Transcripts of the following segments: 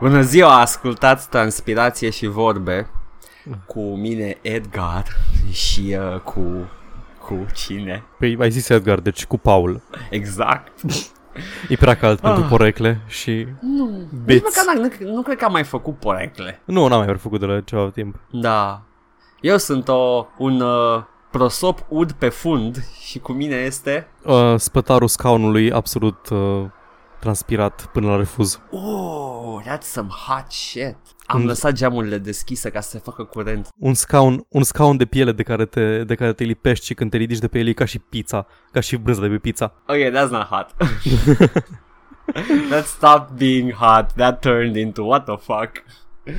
Bună ziua, ascultați Transpirație și Vorbe cu mine Edgar și uh, cu... cu cine? Păi ai zis Edgar, deci cu Paul. Exact. E prea cald pentru Ah. porecle și Nu, nici Bits. măcar n- nu, nu cred că am mai făcut porecle. nu, n-am mai făcut de la ceva timp. Da. Eu sunt o, un uh, prosop ud pe fund și cu mine este... Uh, spătarul scaunului absolut uh, transpirat până la refuz. Oh, that's some hot shit. Am Mm. lăsat geamurile deschise ca să se facă curent. Un scaun, un scaun de piele de care, te, de care te lipești și când te ridici de pe el e ca și pizza, ca și brânza de pe pizza. Okay, that's not hot. that stopped being hot. That turned into what the fuck.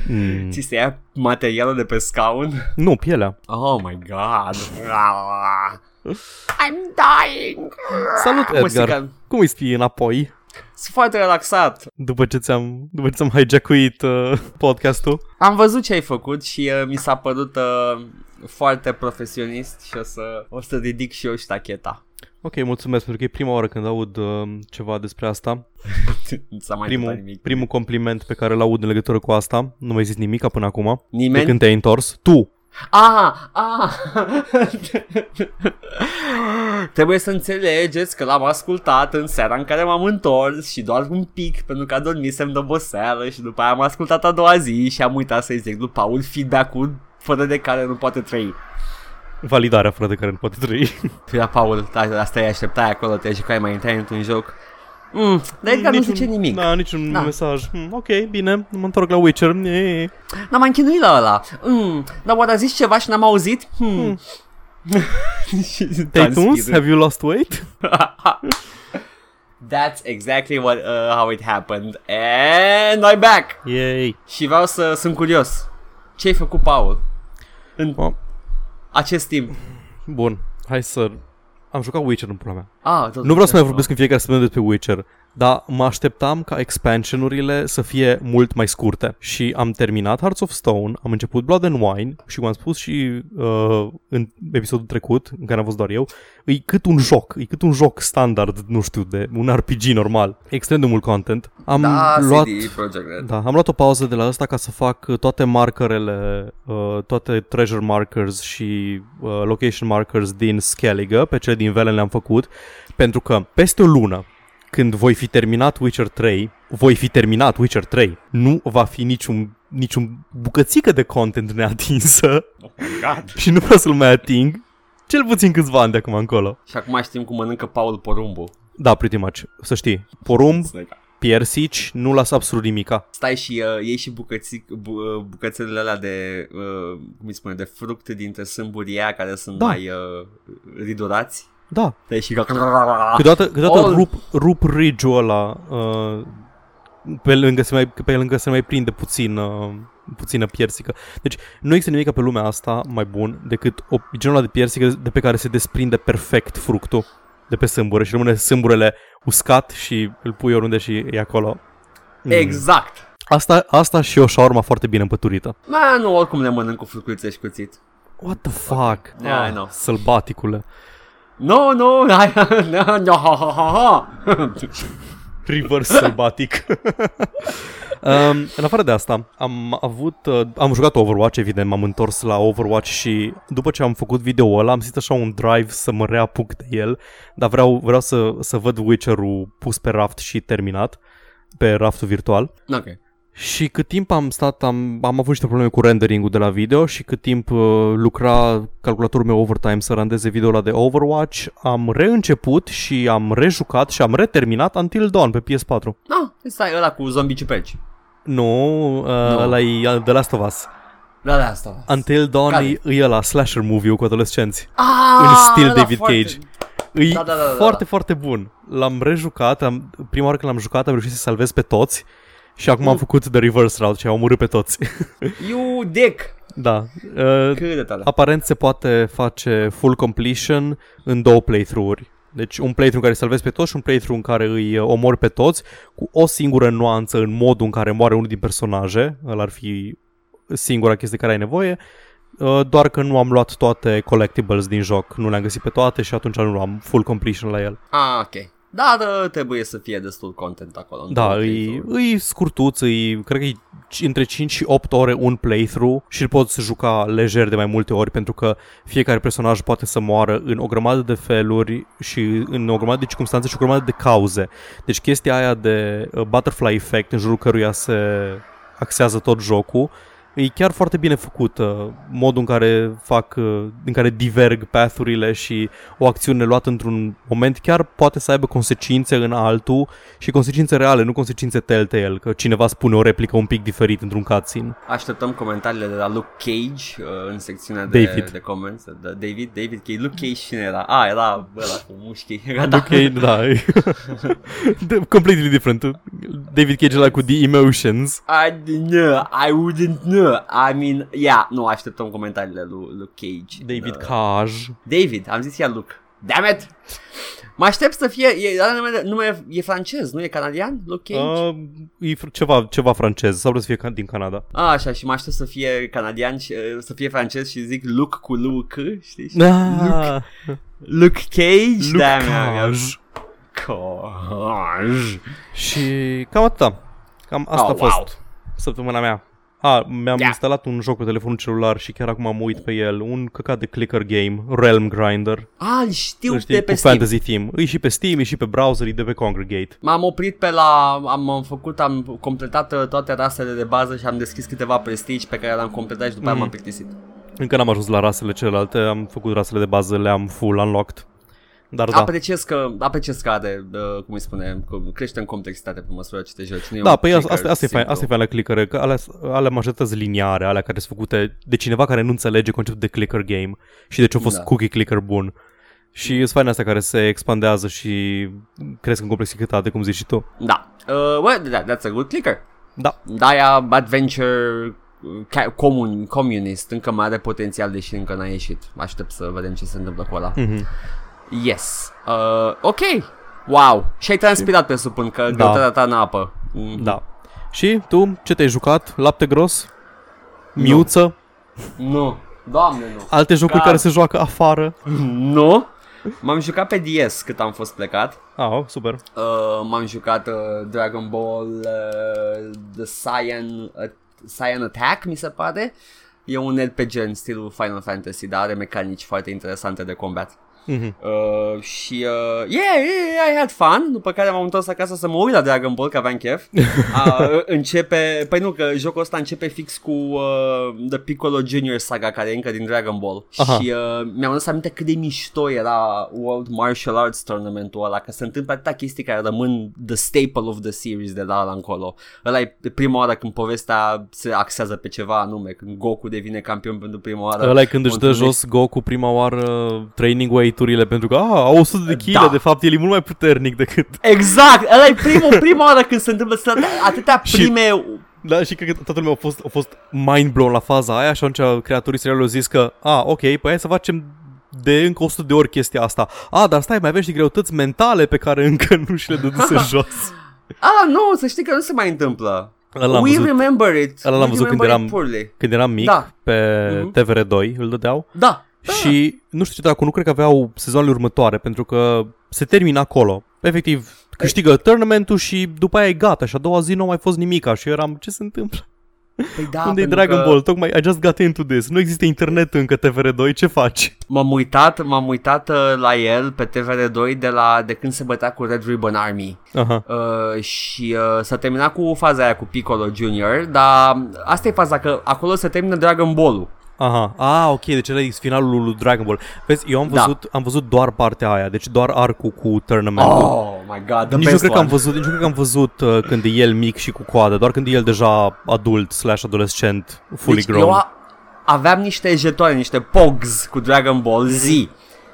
Mm. Ți se ia materialul de pe scaun? Nu, pielea. Oh my god. I'm dying. Salut, Edgar. Muzica. Cum îi spui înapoi? Sunt foarte relaxat. După ce ți-am, după ce ți-am hijackuit uh, podcastul? Am văzut ce ai făcut și uh, mi s-a părut uh, foarte profesionist și o să, o să ridic și eu ștacheta. Ok, mulțumesc, pentru că e prima oară când aud uh, ceva despre asta. Nu s-a mai întâmplat Primul, nimic. primul compliment pe care l-aud în legătură cu asta. Nu mai zis nimic până acum. De Nimeni? când te-ai întors. Tu! Ah, ah. Trebuie să înțelegeți că l-am ascultat în seara în care m-am întors și doar un pic pentru că adormisem de oboseală și după aia am ascultat a doua zi și am uitat să-i zic lui Paul feedback-ul fără de care nu poate trăi. Validarea fără de care nu poate trăi. Fia Paul, da, asta e așteptai acolo, te jucai mai intrai într-un joc. Mm, dar Edgar nu zice nimic. Da, niciun Da. mesaj. Hmm, ok, bine, mă întorc la Witcher. E, N-am mai închinuit la ăla. Mm, dar oare a zis ceva și n-am auzit? Hmm. Și Te-ai tuns? transpiră. Have you lost weight? That's exactly what uh, how it happened. And I'm back. Yay! Și vreau să sunt curios. Ce ai făcut, Paul? În Oh, acest timp. bun, hai să... Am jucat Witcher în pula mea. Ah, tot Nu vreau să mai vorbesc în fiecare săptămână despre Witcher, dar mă așteptam ca expansionurile să fie mult mai scurte. Și am terminat Hearts of Stone, am început Blood and Wine și cum am spus și uh, în episodul trecut, în care am fost doar eu, e cât un joc, e cât un joc standard, nu știu, de un RPG normal. Extrem de mult content. Am Da, luat... CD Projekt Red. Da, am luat o pauză de la asta ca să fac uh, toate markerele, uh, toate treasure markers și uh, location markers din Skellige, pe cele din Velen le-am făcut, pentru că peste o lună, când voi fi terminat Witcher 3, voi fi terminat Witcher 3, nu va fi niciun, niciun bucățică de content neatinsă Oh my god. și nu vreau să-l mai ating, cel puțin câțiva ani de acum încolo. Și acum știm cum mănâncă Paul porumbul. Da, pretty much, să știi, porumb, piersici, nu las absolut nimica. Stai și uh, iei și bucăți, bu, uh, bucățelele alea de, uh, cum îi spune, de fruct dintre sâmburia care sunt Da. mai uh, ridurați. Da, Stai și ca... Câteodată, câteodată All- rup, rup ridge-ul ăla uh, pe, lângă se mai, pe lângă se mai prinde puțin, uh, puțină piersică. Deci nu există nimic pe lumea asta mai bun decât o, genul ăla de piersică de pe care se desprinde perfect fructul de pe sâmbură și rămâne sâmburele uscat și îl pui oriunde și e acolo. Mm. Exact. Asta, asta și o șaurma foarte bine împăturită. Ma, nu, oricum le mănânc cu fructuițe și cuțit. What the fuck? Yeah, I know. Sălbaticule. No, no, hai, no, no, ha, ha, ha, ha. Reverse sălbatic. um, în afară de asta, am avut, uh, am jucat Overwatch, evident, m-am întors la Overwatch și după ce am făcut video ăla, am simțit așa un drive să mă reapuc de el, dar vreau, vreau să, să văd Witcher-ul pus pe raft și terminat, pe raftul virtual. Ok. Și cât timp am stat, am, am avut niște probleme cu rendering-ul de la video și cât timp uh, lucra calculatorul meu overtime să randeze video la de Overwatch, am reînceput și am rejucat și am reterminat Until Dawn pe PS4. No, stai ăla cu zombie ciuperci. Nu, uh, Nu. ăla e uh, The Last of Us. Da, da, asta. Until Dawn Care? e, e ăla, slasher movie cu adolescenți. Ah, în stil ăla David foarte- Cage. E Da, da, da, da, foarte, da. foarte bun. L-am rejucat, am, prima oară când l-am jucat am reușit să salvez pe toți și acum am Mm. făcut the reverse route și am omorât pe toți. You dick. da. Uh, Cât de tale. aparent se poate face full completion în două playthrough-uri. Deci un playthrough în care îi salvezi pe toți și un playthrough în care îi uh, omori pe toți cu o singură nuanță în modul în care moare unul din personaje. Ăla ar fi singura chestie de care ai nevoie. Uh, doar că nu am luat toate collectibles din joc, nu le-am găsit pe toate și atunci nu am full completion la el. Ah, ok. Dar uh, trebuie să fie destul content acolo. în Da, două îi, playthrough-uri. îi scurtuț, îi, cred că e ci- între 5 și 8 ore un playthrough și îl poți juca lejer de mai multe ori pentru că fiecare personaj poate să moară în o grămadă de feluri și în o grămadă de circunstanțe și o grămadă de cauze. Deci chestia aia de uh, butterfly effect în jurul căruia se axează tot jocul E chiar foarte bine făcută modul în care fac, uh, în care diverg pathurile și o acțiune luată într-un moment chiar poate să aibă consecințe în altul și consecințe reale, nu consecințe telltale, că cineva spune o replică un pic diferit într-un cutscene. Așteptăm comentariile de la Luke Cage uh, în secțiunea de, David. de comments. De David, David Cage. Luke Cage cine era? A, era ăla cu mușchi. Era, da. Ok, da. e- De- Completely different. David Cage ăla cu The Emotions. I, no, I wouldn't know. I mean, yeah, nu, așteptăm comentariile lui Luke Cage. David Uh, Cage. David, am zis ea Luke. Damn it! Mă aștept să fie, e, are nume, nume, e francez, nu e canadian? Luke Cage? Uh, e fr- ceva, ceva francez, sau vreau să fie ca- din Canada. A, așa, și mă aștept să fie canadian și uh, să fie francez și zic Luke cu Luke, știi? Ah, Luke Cage? Luke Da, mea, mea. Cage. Cage. Și cam atâta. Cam asta Oh, a fost wow. săptămâna mea. A, mi-am Yeah. instalat un joc pe telefonul celular și chiar acum am uit pe el, un căcat de clicker game, Realm Grinder. A, îl știu Îl de știi, pe cu Steam. fantasy theme. E și pe Steam, e și pe browser, e de pe Congregate. M-am oprit pe la, am am făcut, am completat uh, toate rasele de bază și am deschis câteva prestige pe care le-am completat și după aia Mhm. m-am plictisit. Încă n-am ajuns la rasele celelalte, am făcut rasele de bază, le-am full unlocked. Dar da, Apreciez că, apreciez că are, uh, cum îi spune, că crește în complexitate pe măsură ce te joci. Nu e da, un păi clicker asta, asta, e fain, simplu. asta e fain la clickere, că alea, alea majorități liniare, alea care sunt făcute de cineva care nu înțelege conceptul de clicker game și de ce a fost Da. cookie clicker bun. Și sunt faine astea care se expandează și cresc în complexitate, cum zici și tu. Da. Uh, well, that, that's a good clicker. Da, Daia Adventure uh, ca- comun, Communist încă mai are potențial deși încă n-a ieșit. Aștept să vedem ce se întâmplă cu ăla. Mhm. Yes. Uh, ok. Wow. Și ai transpirat pe supun că Da. greutatea ta în apă. Mm. da. Și tu, ce te-ai jucat? Lapte gros? Miuță? Nu. Doamne, nu. Alte jocuri Ca- care se joacă afară? Nu. M-am jucat pe DS cât am fost plecat. Ah, oh, super. Uh, m-am jucat uh, Dragon Ball uh, The Cyan, uh, Cyan Attack, mi se pare. E un RPG în stilul Final Fantasy, dar are mecanici foarte interesante de combat. Mhm. Uh, și uh, yeah, yeah, I had fun După care m-am întors acasă să mă uit la Dragon Ball Că aveam chef uh, Începe, păi nu, că jocul ăsta începe fix cu uh, The Piccolo Junior saga Care e încă din Dragon Ball Aha. Și uh, mi-am adus aminte cât de mișto era World Martial Arts Tournamentul ăla Că se întâmplă atâtea chestii care rămân The staple of the series de la ăla încolo Ăla e prima oară când povestea se axează pe ceva anume Când Goku devine campion pentru prima oară Ăla e când își dă întâlnești- jos Goku prima oară training weight-urile pentru că a, au 100 de kg, Da. de fapt el e mult mai puternic decât... Exact, ăla e primul, prima oară când se întâmplă să atâtea Și- prime... Da, și cred că toată lumea a fost, a fost mind blown la faza aia și atunci creatorii serialului au zis că, a, ok, păi hai să facem de încă 100 de ori chestia asta. A, dar stai, mai avem și greutăți mentale pe care încă nu și le dăduse jos. Ah, nu, să știi că nu se mai întâmplă. Ăla l-am We văzut, remember it. ăla l-am We văzut când remember eram- it poorly. când eram mic, Da. pe Mhm. TVR2, îl dădeau. Da. Da. Și nu știu ce dracu, nu cred că aveau sezoanele următoare, pentru că se termină acolo. Efectiv, câștigă tournamentul și după aia e gata și a doua zi nu a mai fost nimica și eu eram, ce se întâmplă? Păi da, Unde e pentru Dragon că Ball? Tocmai I just got into this. Nu există internet încă TVR2, ce faci? M-am uitat, m-am uitat uh, la el pe TVR2 de, la, de când se bătea cu Red Ribbon Army. Aha. Uh, și uh, s-a terminat cu faza aia cu Piccolo Junior, dar asta e faza că acolo se termină Dragon Ball-ul. Aha. Ah, ok, deci ăla e finalul lui Dragon Ball. Vezi, eu am Da. văzut, am văzut doar partea aia, deci doar arcul cu tournamentul. Oh my god, the nici nu best cred că one. am văzut, nici nu cred că am văzut uh, când e el mic și cu coadă, doar când e el deja adult slash adolescent, fully deci grown. eu a- aveam niște jetoane, niște pogs cu Dragon Ball Z.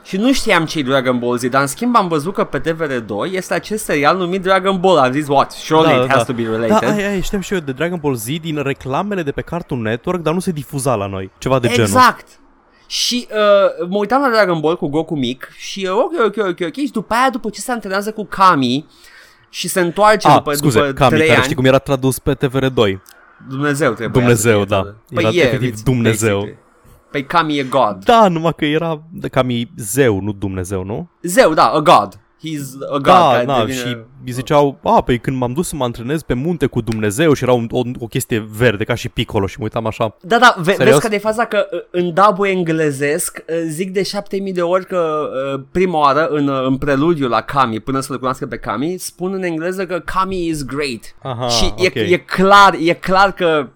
Și nu știam ce Dragon Ball Z, dar în schimb am văzut că pe TVR2 este acest serial numit Dragon Ball. Am zis, what? Surely it has to be Da, related. aia, aia, știam și eu de Dragon Ball Z din reclamele de pe Cartoon Network, dar nu se difuza la noi. Ceva de genul. Exact. Și uh, mă uitam la Dragon Ball cu Goku mic și uh, ok, ok, ok, ok. Și după aia, după ce se antrenează cu Kami și se întoarce Ah, după, scuze, după Kami, 3 care ani, știi cum era tradus pe TVR2. Dumnezeu trebuie Dumnezeu, să fie, da. Era efectiv it's Dumnezeu. basically. Păi Kami e God. Da, numai că era de Kami zeu, nu Dumnezeu, nu? Zeu, da, a God. He's a god Da, care da, devine- și îi ziceau, a, păi când m-am dus să mă antrenez pe munte cu Dumnezeu și era un, o, o chestie verde ca și Piccolo și mă uitam așa. Da, da, ve- Serios? vezi că de faza că uh, în dubul englezesc uh, zic de 7000 de ori că uh, prima oară în, uh, în preludiu la Kami, până să-l cunoască pe Kami, spun în engleză că Kami is great. Aha, și ok. e, e clar, e clar că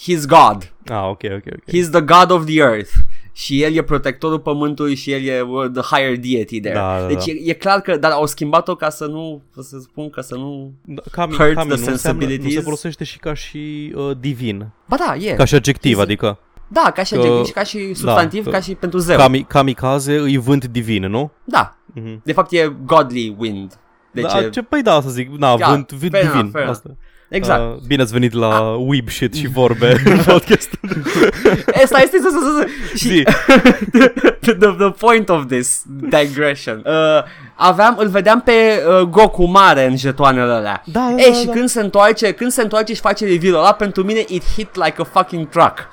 he's God. Ah, ok, ok, ok. He's the God of the earth. Și el e protectorul pământului și el e uh, the higher deity there. Da, da, deci da. E, e clar că, dar au schimbat-o ca să nu, să spun că să nu... Da, Kami, Hurt Kami the nu, înseamnă, nu se sensibilities. folosește și ca și uh, divin, Ba da, e. ca și adjectiv, Zi- adică da, ca și că- adjectiv și ca și substantiv, că- ca și pentru zeu. Kami, kamikaze îi vânt divin, nu? Da, Mhm. De fapt e godly wind. Deci da, e... ce, păi da, să zic, na, Da, vânt, vânt fair divin. enough, fair asta. Exact. Uh, bine ați venit la weeb shit și vorbe în podcast. E, stai, stai, stai, stai, stai. Și Zi. the, the point of this digression. Uh, aveam, îl vedeam pe uh, Goku mare în jetoanele alea. Da, da, Ei, da, și da. când se întoarce, când se întoarce și face reveal ăla, pentru mine it hit like a fucking truck.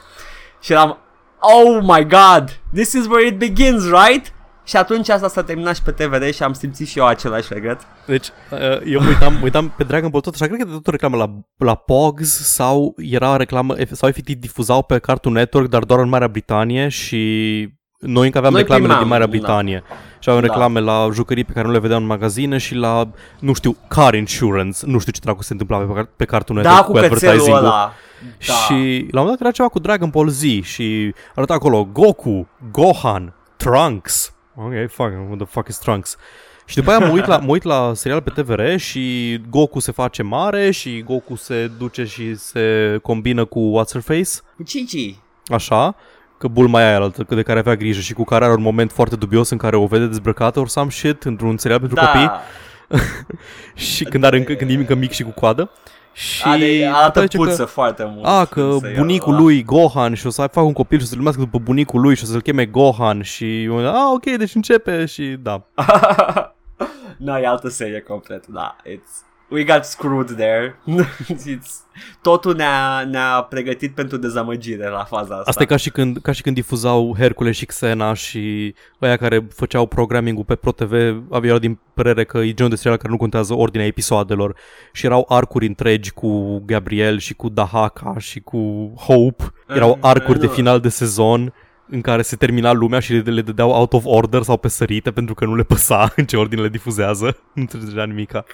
Și eram, oh my god, this is where it begins, right? Și atunci asta s-a terminat și pe TVR și am simțit și eu același regret. Deci, uh, eu mă uitam, mă uitam pe Dragon Ball tot așa, cred că de tot reclamă la, la Pogs sau era reclamă, sau efectiv difuzau pe Cartoon Network, dar doar în Marea Britanie și noi încă aveam Noi reclamele primeam, din Marea da. Britanie. Și aveam Da. reclame la jucării pe care nu le vedeam în magazine și la, nu știu, car insurance. Nu știu ce dracu se întâmpla pe, car- pe Cartoon Da, Network cu cățelul advertising-ul. ăla. Da. Și la un moment dat era ceva cu Dragon Ball Z și arăta acolo Goku, Gohan, Trunks. Ok, fuck, what the fuck is Trunks? Și după aia mă uit, la, mă uit la serial pe TVR și Goku se face mare și Goku se duce și se combină cu What's Her Face, Cu Cici. așa, că Bulma aia altă, de care avea grijă și cu care are un moment foarte dubios în care o vede dezbrăcată or some shit într-un serial pentru copii Da. și când are încă, când e încă mic și cu coadă. Și Are, după arată aia zice că- puță foarte mult. a, că când se ia bunicul ăla. lui Gohan și o să facă un copil și o să-l numească după bunicul lui și o să-l cheme Gohan și eu, a, ok, deci începe și da. no, e altă serie complet, da. It's, we got screwed there. It's, totul ne-a, ne-a pregătit pentru dezamăgire la faza asta. Asta e ca și când, ca și când difuzau Hercule și Xena și ăia care făceau programming-ul pe ProTV aveau din părere că e genul de serial care nu contează ordinea episoadelor și erau arcuri întregi cu Gabriel și cu Dahaka și cu Hope. Erau Mm, arcuri de nu. final de sezon în care se termina lumea și le, le dădeau out of order sau pe sărite pentru că nu le păsa în ce ordine le difuzează. Nu înțelegea nimica.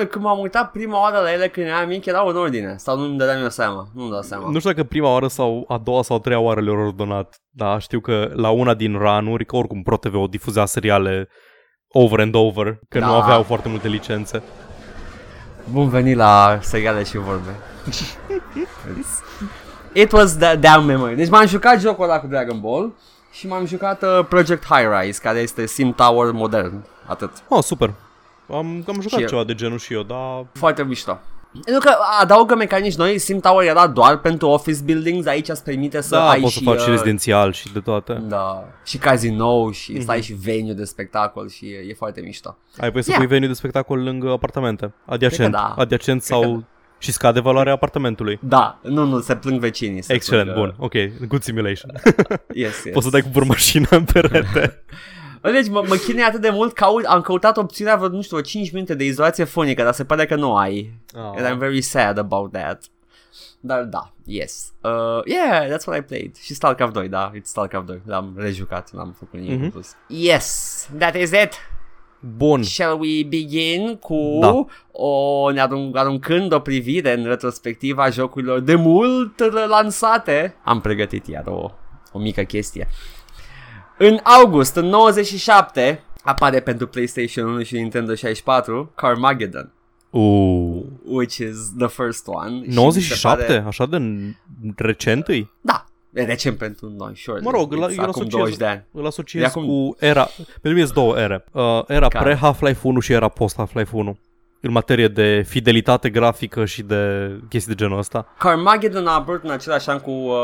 Ah, Când m-am uitat prima oară la ele când eram mic, erau în ordine. Sau nu-mi dădeam eu seama. Nu-mi dau seama. Nu știu dacă prima oară sau a doua sau a treia oară le-au ordonat, dar știu că la una din ranuri, că oricum ProTV o difuzea seriale over and over, că Da. nu aveau foarte multe licențe. Bun venit la seriale și vorbe. It was the damn memory. Deci m-am jucat jocul ăla cu Dragon Ball și m-am jucat uh, Project High Rise, care este Sim Tower modern. Atât. Oh, super. Am, am jucat Și eu. ceva de genul și eu, dar... Foarte mișto. Pentru că adaugă mecanici noi, Sim Tower era doar pentru office buildings, aici îți permite să Da, ai poți și... să faci și uh, rezidențial și de toate. Da, și cazinou și Mhm. mm-hmm. stai și venue de spectacol și e, e foarte mișto. Ai voie să Yeah. pui venue de spectacol lângă apartamente. Adiacent. da. Adiacent Cred că sau... Și scade valoarea apartamentului. Da, nu, nu, se plâng vecinii. Se Excelent, plâng, uh, bun, ok, good simulation. Yes, yes. Poți să dai cu burmașina în perete. Bă, Deci mă, mă chinuie atât de mult că au- am căutat opțiunea vreo, nu știu, vreo 5 minute de izolație fonică, dar se pare că nu ai. Ah. And I'm very sad about that. Dar da, yes. Uh, yeah, that's what I played. Și StarCraft 2, da, it's StarCraft 2. L-am rejucat, l-am făcut nimic Mhm. în plus. Yes, that is it. Bun. Shall we begin cu Da. o, ne arunc, aruncând o privire în retrospectiva jocurilor de mult lansate? Am pregătit iar o, o mică chestie. În august, în 97, apare pentru PlayStation 1 și Nintendo 64 Carmageddon, Uh, which is the first one. Și mi se 97? Pare, Așa de n- recent îi? da, e recent pentru noi, sure. Mă rog, It's la- eu îl acum asociez- 20 de ani. Îl asociez De acum- cu era... Pentru mine sunt două ere. Uh, era Care? pre-Half-Life 1 și era post-Half-Life 1. În materie de fidelitate grafică și de chestii de genul ăsta. Carmageddon a apărut în același an cu uh,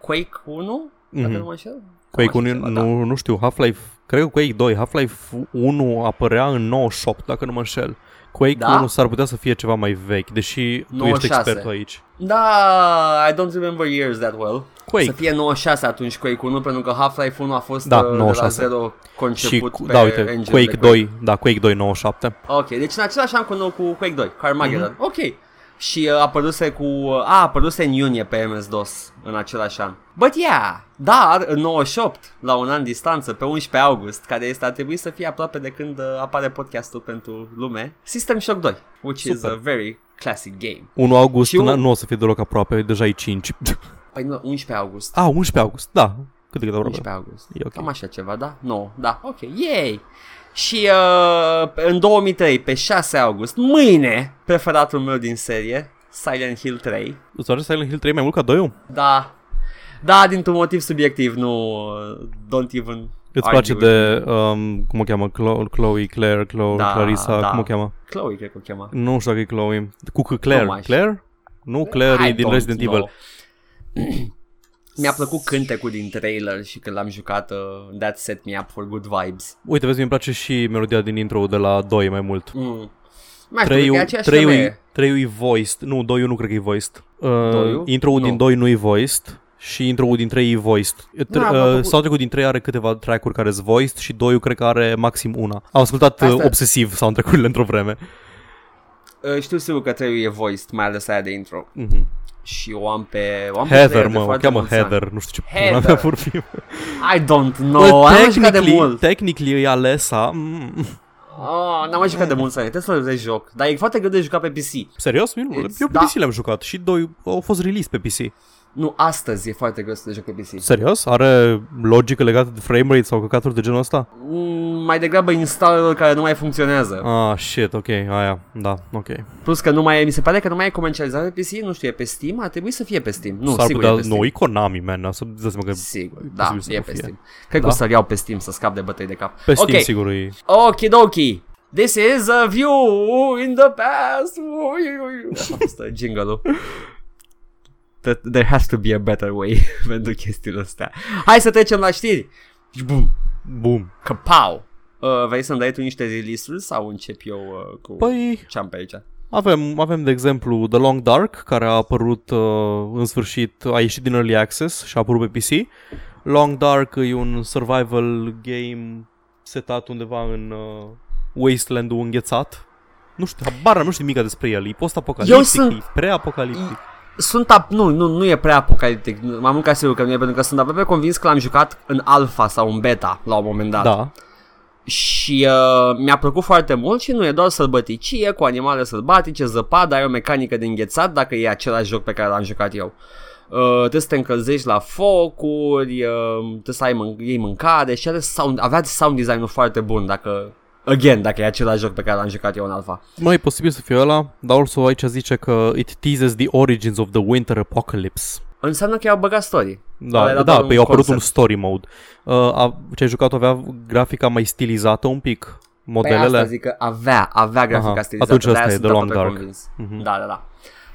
Quake 1, dacă Mhm. nu mă înșel. Quake Cam 1, așa ceva, da. nu, nu știu, Half-Life, cred că Quake 2, Half-Life 1 apărea în 98, dacă nu mă înșel. Quake Da? 1 s-ar putea să fie ceva mai vechi, deși tu ești 96. expertul aici. Da, I don't remember years that well. Quake. Să fie 96 atunci Quake 1, pentru că Half-Life 1 a fost Da, uh, de la 96. zero Și, conceput cu- pe da, uite, engine Quake de 2, da, Quake 2 97. Ok, deci în același an cu, nou cu Quake 2, Carmageddon. Mhm. Ok. Și uh, a apăruse cu... Uh, a, apăruse în iunie pe MS-DOS în același an. But yeah, dar în 98, la un an distanță, pe 11 august, care este ar trebui să fie aproape de când uh, apare podcastul pentru lume, System Shock 2, which is Super. a very classic game. 1 august Și eu- nu o să fie deloc aproape, deja e 5. Păi nu, 11 august. ah, 11 august, da. Cât de cât aproape. 11 august. E ok. Cam așa ceva, da? Nu, no, da, ok, yay! Și uh, în 2003, pe 6 august, mâine, preferatul meu din serie, Silent Hill 3. Îți place Silent Hill 3 mai mult ca 2 Da, da, dintr-un motiv subiectiv, nu, uh, don't even Îți argue place with de, um, cum o cheamă, Chlo- Chloe, Claire, Chloe, Da, Clarissa, da. cum o cheamă? Chloe, cred că o chema. Nu știu dacă e Chloe. Cu C- Claire. Nu mai știu. Claire? Nu, Claire e I din don't Resident know. Evil. Mi-a plăcut cântecul din trailer și când l-am jucat, uh, that set me up for good vibes. Uite, vezi, mi-mi place și melodia din intro de la 2 mai mult. Mm. Mai știu, cred că e 3 aceeași trei femeie. trei e voiced. Nu, 2 nu cred că e voiced. Uh, Doi-ul? intro-ul Nu. din 2 nu e voiced și intro-ul din 3 e voiced. Tr- Da, m-a uh, făcut- soundtrack-ul din 3 are câteva track-uri care sunt voiced și 2 cred că are maxim una. Am ascultat uh, Asta- obsesiv soundtrack-urile într-o vreme. Uh, știu sigur că trebuie e voiced, mai ales aia de intro. Mhm. Și o am pe... O am pe Heather, player de mă, o foarte cheamă mulți ani. Heather, nu știu ce Heather. pula mea vor fi. I don't know, Well, am mai jucat de technically, mult. technically e Alessa. Mm. Oh, n-am mai jucat de mult, să trebuie să-l vezi joc. Dar e foarte greu de jucat pe PC. Serios? Eu, nu- It's- eu pe da. PC le-am jucat și doi au fost release pe PC. Nu, astăzi e foarte greu să te joc pe PC. Serios? Are logică legată de frame rate sau căcaturi de genul ăsta? Mm, mai degrabă installerul care nu mai funcționează. Ah, shit, ok, aia, da, ok. Plus că nu mai e, mi se pare că nu mai e comercializat pe PC, nu știu, e pe Steam, ar trebui să fie pe Steam. Nu, S-ar sigur putea, e pe Steam. nu, e Konami, man, să dă seama că Sigur, E da, posibil să e nu pe fie. Steam. Cred că Da. o să-l iau pe Steam să scap de bătăi de cap. pe Steam ok, sigur e. okidoki. This is a view in the past. A fost uh, jingle-ul. That there has to be a better way pentru chestiile astea. Hai să trecem la știri. Și bum, Boom. Kapau! Uh, vrei să-mi dai tu niște release-uri sau încep eu uh, cu Păi, ce am pe aici? avem, avem de exemplu The Long Dark, care a apărut uh, în sfârșit, a ieșit din Early Access și a apărut pe PC. Long Dark e un survival game setat undeva în uh, wasteland-ul înghețat. Nu știu, habar n-am, nu știu nimic despre el. E post-apocaliptic, Eu sunt- e pre-apocaliptic. Sunt ap- nu, nu, nu e prea apocaliptic, mai mult ca sigur că nu e, pentru că sunt aproape convins că l-am jucat în alfa sau în beta la un moment dat. Da. Și uh, mi-a plăcut foarte mult și nu e doar sălbăticie cu animale sălbatice, zăpadă, ai o mecanică de înghețat dacă e același joc pe care l-am jucat eu. Uh, trebuie să te încălzești la focuri, uh, trebuie să ai mân- iei mâncare și are sound, avea sound design-ul foarte bun dacă, again, dacă e același joc pe care l-am jucat eu în alfa. Mai e posibil să fie ăla, dar also aici zice că it teases the origins of the winter apocalypse. Înseamnă că i-au băgat story. Da, Ăla era da, doar pe un a apărut un concept. story mode. Uh, a, ce ai jucat avea grafica mai stilizată un pic, Pe modelele. asta zic că avea, avea grafica Aha, stilizată. atunci de-aia asta e sunt The Long aproape Dark. convins. Mhm. Da, da, da.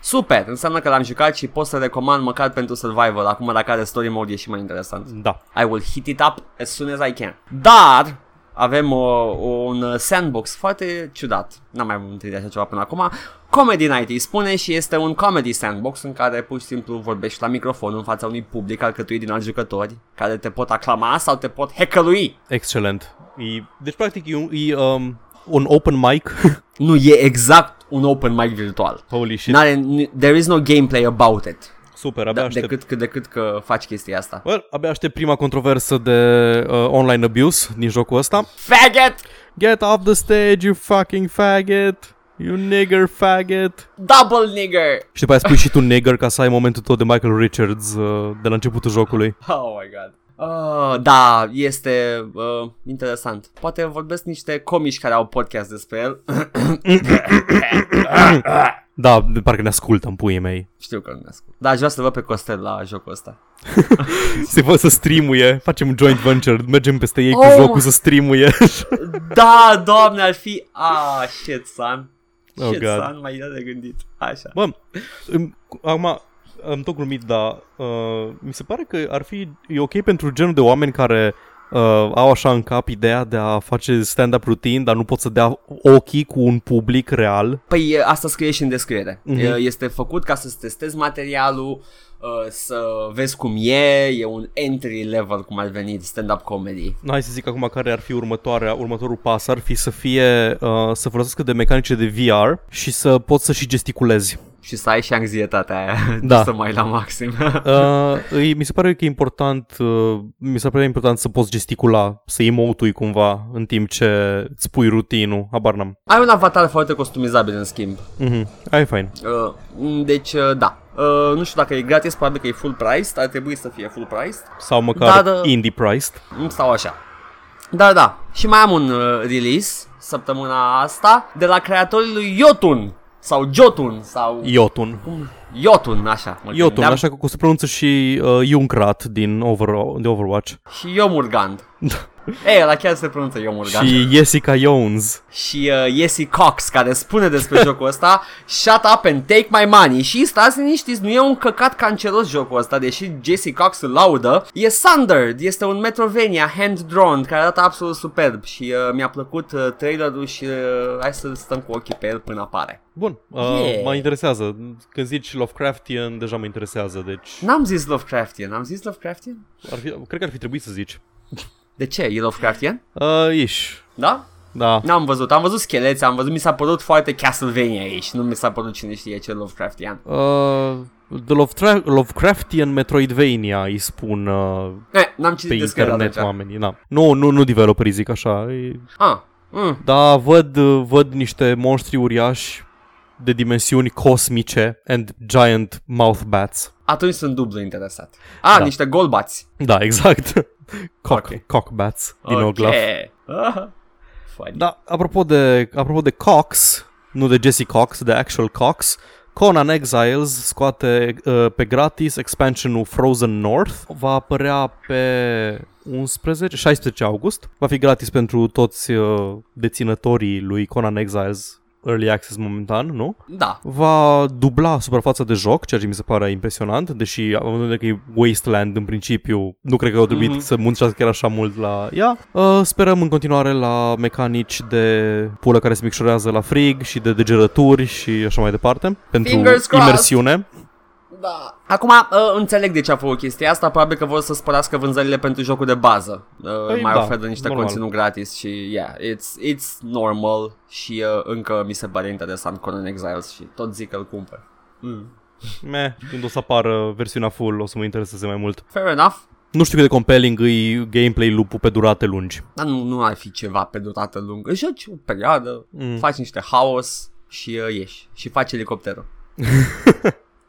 Super, înseamnă că l-am jucat și pot să recomand măcar pentru survival. Acum dacă are story mode e și mai interesant. Da. I will hit it up as soon as I can. Dar avem o, un sandbox foarte ciudat. N-am mai întâlnit așa ceva până acum. Comedy Night îi spune și este un comedy sandbox în care pur și simplu vorbești la microfon în fața unui public alcătuit din alți jucători care te pot aclama sau te pot hecălui. Excelent. E, deci, practic, e, un, e um, un open mic. Nu, e exact un open mic virtual. Holy shit. N-are, n- there is no gameplay about it. Super, abia Da, aștept. decât, cât, decât că faci chestia asta. Well, abia aștept prima controversă de uh, online abuse din jocul ăsta. Faggot! Get off the stage, you fucking faggot! You nigger faggot! Double nigger! Și după aia spui și tu nigger ca să ai momentul tău de Michael Richards uh, de la începutul jocului. Oh my god. Uh, da, este uh, interesant. Poate vorbesc niște comici care au podcast despre el. Da, de parcă ne ascultă în puii mei. Știu că nu ne ascult. Da, aș vrea să văd pe Costel la jocul ăsta. Se văd să streamuie, facem un joint venture, mergem peste ei cu Oh jocul my- să streamuie. Da, doamne, ar fi... Ah, shit, son. Oh, Shit, God. son, mai era de gândit. Așa. Bă, îmi- acum am tot glumit, dar uh, mi se pare că ar fi e ok pentru genul de oameni care uh, au așa în cap ideea de a face stand-up routine, dar nu pot să dea ochii cu un public real. Păi e, asta scrie și în descriere. Mhm. E, Este făcut ca să-ți testezi materialul, uh, să vezi cum e, e un entry level, cum ar veni, stand-up comedy. Hai să zic acum care ar fi următoarea, următorul pas, ar fi să fie, uh, să folosească de mecanice de VR și să poți să și gesticulezi. Și să ai și anxietatea aia, Da. să mai la maxim. Uh, îi- mi se pare că e important, uh, mi se pare important să poți gesticula, să emotui cumva în timp ce îți pui rutinul, habar n-am. ai un avatar foarte customizabil în schimb. Mhm, ai fain. Uh, m, deci, uh, da. Uh, nu știu dacă e gratis, probabil că e full priced, ar trebui să fie full priced. Sau măcar Da, da. indie priced. Mm, Stau așa. Da, da. Și mai am un uh, release săptămâna asta de la creatorii lui Jotun sau Jotun sau Iotun. Jotun, așa. mă Jotun, gândeam. așa că se pronunță și uh, Junkrat din Over, de Overwatch. Și Iomurgand. Ei, la chiar se pronunță Iomurgand. și Jessica Jones. și uh, Jesse Cox care spune despre jocul ăsta Shut up and take my money Și stați liniștiți, nu e un căcat canceros jocul ăsta Deși Jesse Cox îl laudă E Sundered, este un Metrovania hand-drawn Care arată absolut superb Și uh, mi-a plăcut uh, trailerul și uh, hai să stăm cu ochii pe el până apare Bun, uh, Yeah. mă interesează. Când zici Lovecraftian, deja mă interesează, deci N-am zis Lovecraftian, am zis Lovecraftian? ar fi, cred că ar fi trebuit să zici. De ce? E Lovecraftian? Uh, iși. Da? Da. N-am văzut, am văzut scheleți, am văzut, mi s-a părut foarte Castlevania aici Nu mi s-a părut cine știe ce Lovecraftian Uh, The Lovecra- Lovecraftian Metroidvania îi spun uh, Eh, n-am pe citit despre el internet atunci. oamenii. Na. Nu, nu, nu developerii zic așa. E... Ah, mm. Da, văd, văd niște monștri uriași de dimensiuni cosmice and giant mouth bats. Atunci sunt dublu interesat. Ah, Da. niște golbați. Da, exact. Cock, Ok. cock bats din ok. Oglaf. Ah, funny. Da, apropo de, apropo de Cox, nu de Jesse Cox, de Actual Cox, Conan Exiles scoate uh, pe gratis expansionul Frozen North. Va apărea pe 11, 16 august. Va fi gratis pentru toți uh, deținătorii lui Conan Exiles Early Access momentan, nu? Da. Va dubla suprafața de joc, ceea ce mi se pare impresionant, deși având în vedere că e Wasteland în principiu, nu cred că au trebuit Mhm. să muncească chiar așa mult la ea. Uh, sperăm în continuare la mecanici de pulă care se micșorează la frig și de degerături și așa mai departe, pentru Fingers crossed. imersiune. Da. Acum, uh, înțeleg de ce a făcut chestia asta, probabil că vor să spărească vânzările pentru jocul de bază. Uh, Păi, mai da, oferă niște normal. conținut gratis și, yeah, it's, it's normal și uh, încă mi se pare interesant Conan Exiles și tot zic că îl cumpăr. Mm. Meh, când o să apară versiunea full o să mă intereseze mai mult. Fair enough. Nu știu cât de compelling e gameplay loop pe durate lungi. Dar nu, nu ar fi ceva pe durată lungă. Joci o perioadă, Mm. faci niște haos și uh, ieși. Și faci elicopterul.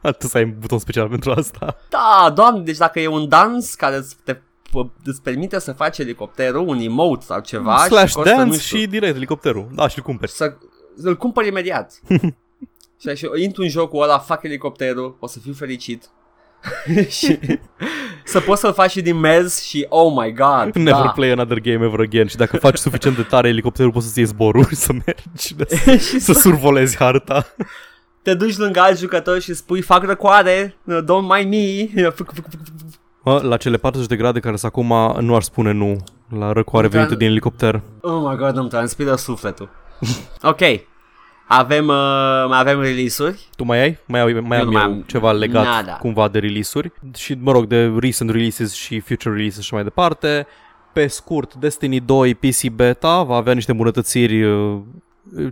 Atât să ai un buton special pentru asta. Da, doamne, deci dacă e un dans care îți, te, p- îți permite să faci elicopterul, un emote sau ceva Slash și costă, nu dance știu, și direct elicopterul. Da, și-l cumperi. să îl cumpăr imediat. și așa, intru în jocul ăla, fac elicopterul, o să fiu fericit. și să poți să-l faci și din mers și oh my god, Never da. play another game ever again Și dacă faci suficient de tare elicopterul Poți să-ți iei zboruri Să mergi și Să să survolezi harta te duci lângă alt jucător și spui fac răcoare, don't mind me. Fuc, fuc, fuc, fuc. Mă, La cele 40 de grade care sunt acum Nu aș spune nu La răcoare Da. venită din elicopter Oh my god, îmi transpiră sufletul. ok. Avem, uh, mai avem release-uri. Tu mai ai? Mai, ai, mai Eu am nu mai eu am ceva legat nada. cumva de release-uri Și mă rog de recent releases și future releases și mai departe Pe scurt, Destiny 2 PC Beta va avea niște îmbunătățiri uh,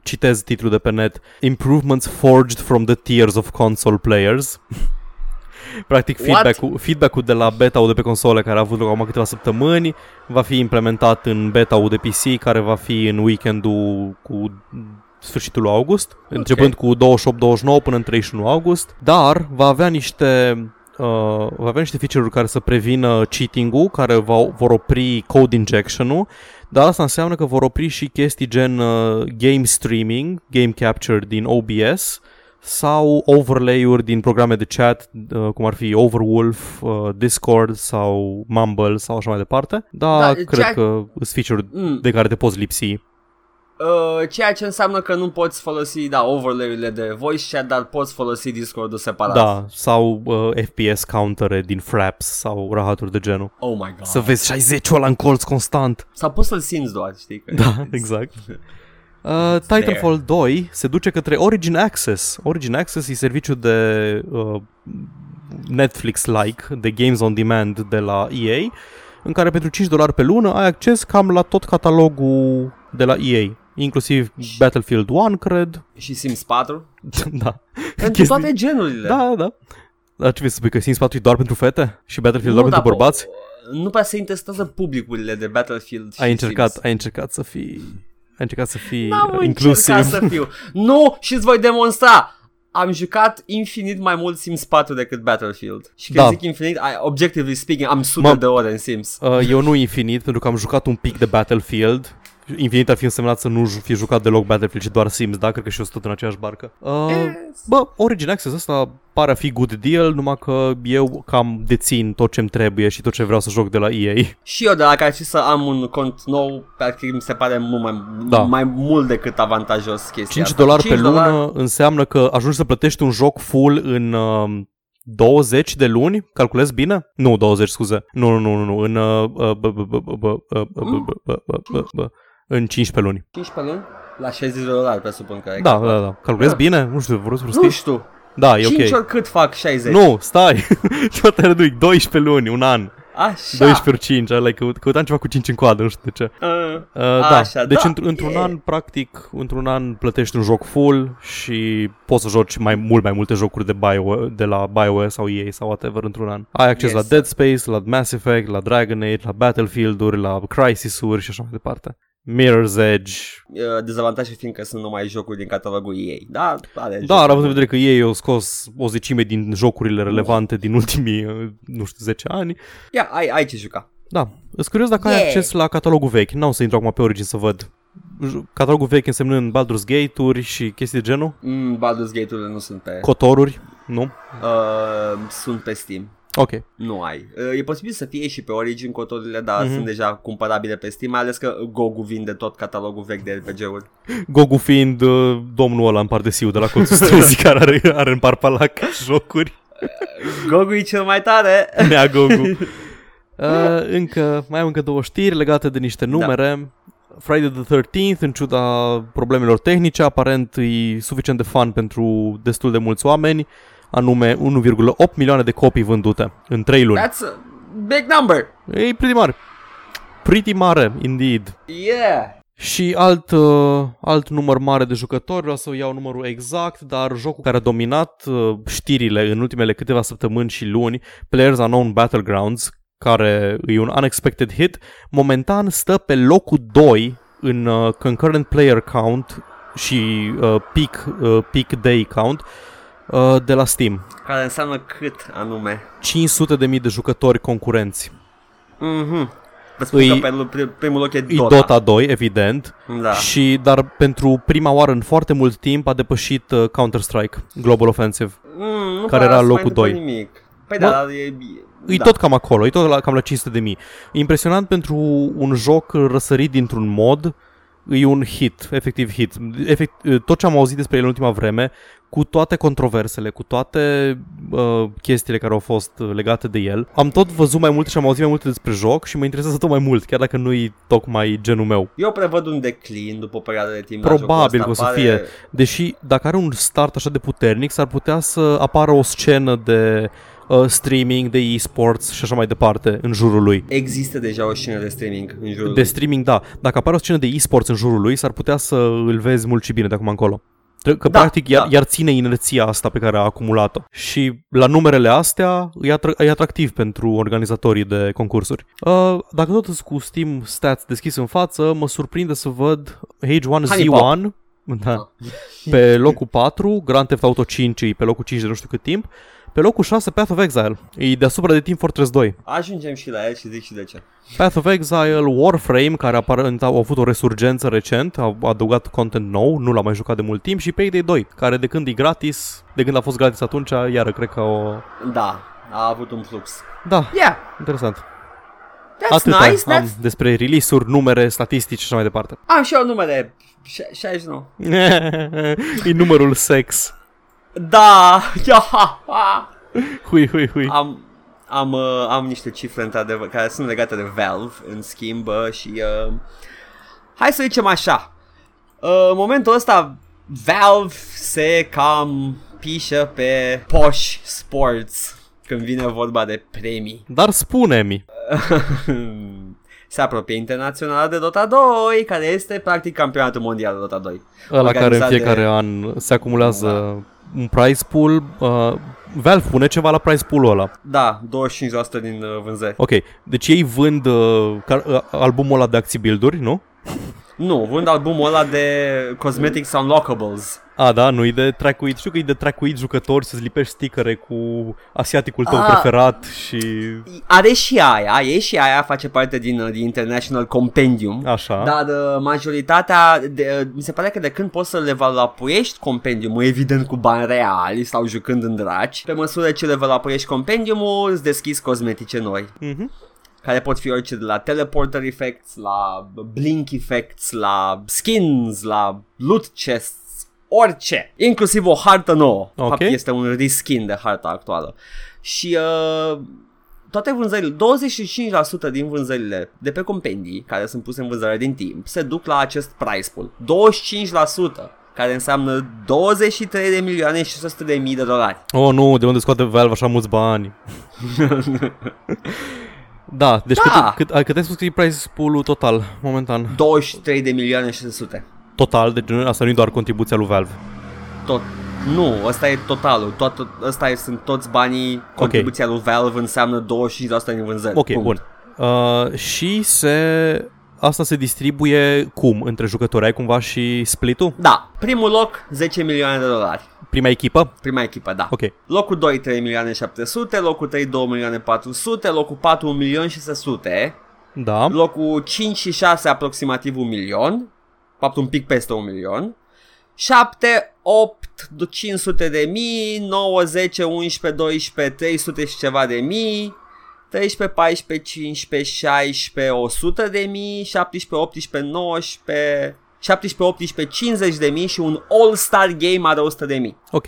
Citez titlul de pe net Improvements forged from the tears of console players Practic What? feedback-ul, feedback-ul de la beta-ul de pe console care a avut loc acum câteva săptămâni va fi implementat în beta-ul de PC care va fi în weekendul cu sfârșitul lui august, începând cu 28-29 până în 31 august, dar va avea niște uh, va avea niște feature-uri care să prevină cheating-ul, care va, vor opri code injection-ul, dar asta înseamnă că vor opri și chestii gen uh, game streaming, game capture din OBS sau overlay-uri din programe de chat, uh, cum ar fi Overwolf, uh, Discord sau Mumble sau așa mai departe. Da, Da, cred ceea- că sunt feature Mm. de care te poți lipsi. Uh, ceea ce înseamnă că nu poți folosi, da, overlay-urile de voice chat, dar poți folosi Discord-ul separat. Da, sau uh, FPS countere din Fraps sau rahaturi de genul. Oh my god. Să vezi 60 ăla în colț constant. Sau poți să-l simți doar, știi? Că Da, exact. Uh, Titanfall 2 se duce către Origin Access. Origin Access e serviciu de uh, Netflix-like, de Games on Demand de la EA, în care pentru 5 dolari pe lună ai acces cam la tot catalogul de la EA, inclusiv Battlefield 1, cred. Și Sims 4? da. Pentru Chestii- toate genurile. Da, da. Dar ce vrei să spui, că Sims 4 e doar pentru fete? Și Battlefield Nu, doar pentru dar bărbați? po- Nu prea se intestează publicurile de Battlefield și Ai încercat, Sims. ai încercat să fii... Ai încercat să fii N-am uh, inclusiv. încercat să fiu. Nu, și îți voi demonstra. Am jucat infinit mai mult Sims 4 decât Battlefield. Și când Da. zic infinit, I, objectively speaking, am sute Mă- de ore în Sims. Uh, eu nu infinit, pentru că am jucat un pic de Battlefield. Infinit ar fi însemnat să nu ju- fi jucat deloc Battlefield, ci doar Sims, da? Cred că și eu sunt tot în aceeași barcă. Uh, bă, Origin Access ăsta pare a fi good deal, numai că eu cam dețin tot ce-mi trebuie și tot ce vreau să joc de la EA. Și eu de la care și să am un cont nou, practic mi se pare mult mai, Da. mai mult decât avantajos chestia 5 asta. dolari pe 5 dolari- lună înseamnă că ajungi să plătești un joc full în uh, 20 de luni? Calculez bine? Nu, 20, scuze. Nu, nu, nu, nu, nu. în în 15 luni. 15 luni? La 60 de dolari, presupun că ai Da, da, da. Calculezi da. bine? Nu știu, vreau să Nu știu. Da, e 5 ok. 5 ori cât fac 60? Nu, stai. Ce te reduc? 12 luni, un an. Așa. 12 ori 5, ăla like, căut, căutam ceva cu 5 în coadă, nu știu de ce. Uh, uh, da. Așa, deci da. Într- într-un yeah. an, practic, într-un an plătești un joc full și poți să joci mai mult mai multe jocuri de, Bio, de la BioWare sau EA sau whatever într-un an. Ai acces yes. la Dead Space, la Mass Effect, la Dragon Age, la Battlefield-uri, la Crisis-uri și așa mai departe. Mirror's Edge. uh, dezavantajul fiindcă sunt numai jocuri din catalogul ei. Da, are Da, având în vedere că ei au scos o zecime din jocurile relevante din ultimii, uh, nu știu, 10 ani. Ia, ai, ai ce juca. Da, sunt curios dacă ai Yeah. acces la catalogul vechi. N-au să intru acum pe Origin să văd. J- Catalogul vechi însemnând Baldur's Gate-uri și chestii de genul. Mm, Baldur's Gate-urile nu sunt pe... Cotoruri, nu? Uh, sunt pe Steam. Ok. Nu ai. Uh, e posibil să fie și pe Origin cotorile, dar Mhm. sunt deja cumpărabile pe Steam, mai ales că GOG vinde tot catalogul vechi de RPG-uri. Gogu fiind uh, domnul ăla în pardesiu de la colțul străzii care are, are în parpalac jocuri. GOG e cel mai tare! Nea Gogu. Uh, încă, mai am încă două știri legate de niște numere. Friday the 13th, în ciuda problemelor tehnice, aparent e suficient de fun pentru destul de mulți oameni, anume 1,8 milioane de copii vândute în 3 luni. That's a big number! E pretty mare. Pretty mare, indeed. Yeah! Și alt, uh, alt număr mare de jucători, vreau să iau numărul exact, dar jocul care a dominat uh, știrile în ultimele câteva săptămâni și luni, Players Unknown Battlegrounds, care e un unexpected hit, momentan stă pe locul 2 în uh, concurrent player count și uh, peak, uh, peak day count uh, de la Steam. Care înseamnă cât anume? 500.000 de jucători concurenți. Mhm. Vă spun Îi- că pe pri- primul loc e E Dota. Dota 2, evident, Da. Și, dar pentru prima oară în foarte mult timp a depășit uh, Counter-Strike Global Offensive. Mm, nu care prea era se mai locul întâmplă doi. Nimic. Păi Bă, da, dar e... E da. tot cam acolo, e tot la, cam la 500 de mii. Impresionant pentru un joc răsărit dintr-un mod, e un hit, efectiv hit. Efect, tot ce am auzit despre el în ultima vreme, cu toate controversele, cu toate uh, chestiile care au fost legate de el, am tot văzut mai multe și am auzit mai multe despre joc și mă interesează tot mai mult, chiar dacă nu e tocmai genul meu. Eu prevăd un declin după o perioadă de timp la Probabil jocul că o ăsta. să fie. Deși dacă are un start așa de puternic, s-ar putea să apară o scenă de uh, streaming, de e-sports și așa mai departe în jurul lui. Există deja o scenă de streaming în jurul De streaming, da. Dacă apare o scenă de e-sports în jurul lui, s-ar putea să îl vezi mult și bine de acum încolo. Că Da, practic iar, da. iar ține inerția asta pe care a acumulat-o. Și la numerele astea e, atr- e atractiv pentru organizatorii de concursuri. Uh, dacă tot sunt cu Steam Stats deschis în față, mă surprinde să văd H1Z1 da, pe locul 4, Grand Theft Auto 5 e pe locul 5 de nu știu cât timp, pe locul 6 Path of Exile, e deasupra de Team Fortress 2. Ajungem și la el și zic și de ce. Path of Exile, Warframe, care aparent au avut o resurgență recent, au adăugat content nou, nu l-am mai jucat de mult timp, și Payday 2, care de când e gratis, de când a fost gratis atunci, iară, cred că o... Da, a avut un flux. Da, Yeah! interesant. That's Atâta nice, am that's... despre release-uri, numere, statistici și așa mai departe. Am și eu numere 69. e numărul sex. Da, ia, ha, ha. Hui, hui, hui. Am, am, uh, am niște cifre într-adevăr care sunt legate de Valve în schimb uh, și uh, hai să zicem așa. Uh, în momentul ăsta Valve se cam pișă pe Posh Sports când vine vorba de premii. Dar spune-mi. se apropie internaționala de Dota 2, care este practic campionatul mondial de Dota 2. Ăla care în Organizat fiecare de- an se acumulează un prize pool. Uh, Valve pune ceva la prize pool-ul ăla. Da, 25% din uh, vânzări. Ok, deci ei vând uh, car- uh, albumul ăla de acții build-uri, nu? Nu, vând albumul ăla de Cosmetics Unlockables. A, da, nu e de tracuit. Știu că e de tracuit jucători să-ți lipești stickere cu asiaticul tău Ah. preferat și Are și aia, e și aia, face parte din, uh, din International Compendium. așa. Dar uh, majoritatea, de, uh, mi se pare că de când poți să le valapuiești compendiumul, evident cu bani reali sau jucând în draci, pe măsură ce le valapuiești compendiumul, îți deschizi cosmetice noi. Mhm. Care pot fi orice de la teleporter effects, la blink effects, la skins, la loot chests, orice. Inclusiv o hartă nouă. Ok. Fapt, este un reskin de harta actuală. Și uh, toate vânzările, 25% din vânzările de pe compendii care sunt puse în vânzare din timp se duc la acest price pool. 25% care înseamnă 23 de milioane și 600 de mii de dolari. Oh, nu, de unde scoate Valve așa mulți bani? da, deci Da. cât, cât, cât ai spus că e price pool-ul total, momentan? 23 de milioane și 600. Total, deci nu- asta nu e doar contribuția lui Valve. Tot. Nu, ăsta e totalul. Tot, ăsta e, sunt toți banii. Contribuția lui Valve înseamnă 25% din vânzări. Ok, Punct. bun. Uh, și se... Asta se distribuie cum între jucători? Ai cumva și split-ul? Da, primul loc 10 milioane de dolari. Prima echipă? Prima echipă, da. Ok. Locul 2 3 milioane 700, locul 3 2 milioane 400, locul 4 1 milion și 600, Da. locul 5 și 6 aproximativ 1 milion, fapt un pic peste 1 milion, 7, 8, 500 de mii, 9, 10, 11, 12, 300 și ceva de mii, 13, 14, 15, 16, 100 de mii, 17, 18, 19, 17, 18, 50 de mii și un All-Star Game are 100 de mii. Ok.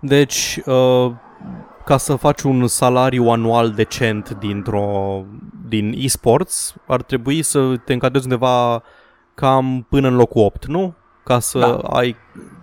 Deci, uh, ca să faci un salariu anual decent dintr-o, din esports, ar trebui să te încadrezi undeva cam până în locul 8, nu? Ca să Da. ai...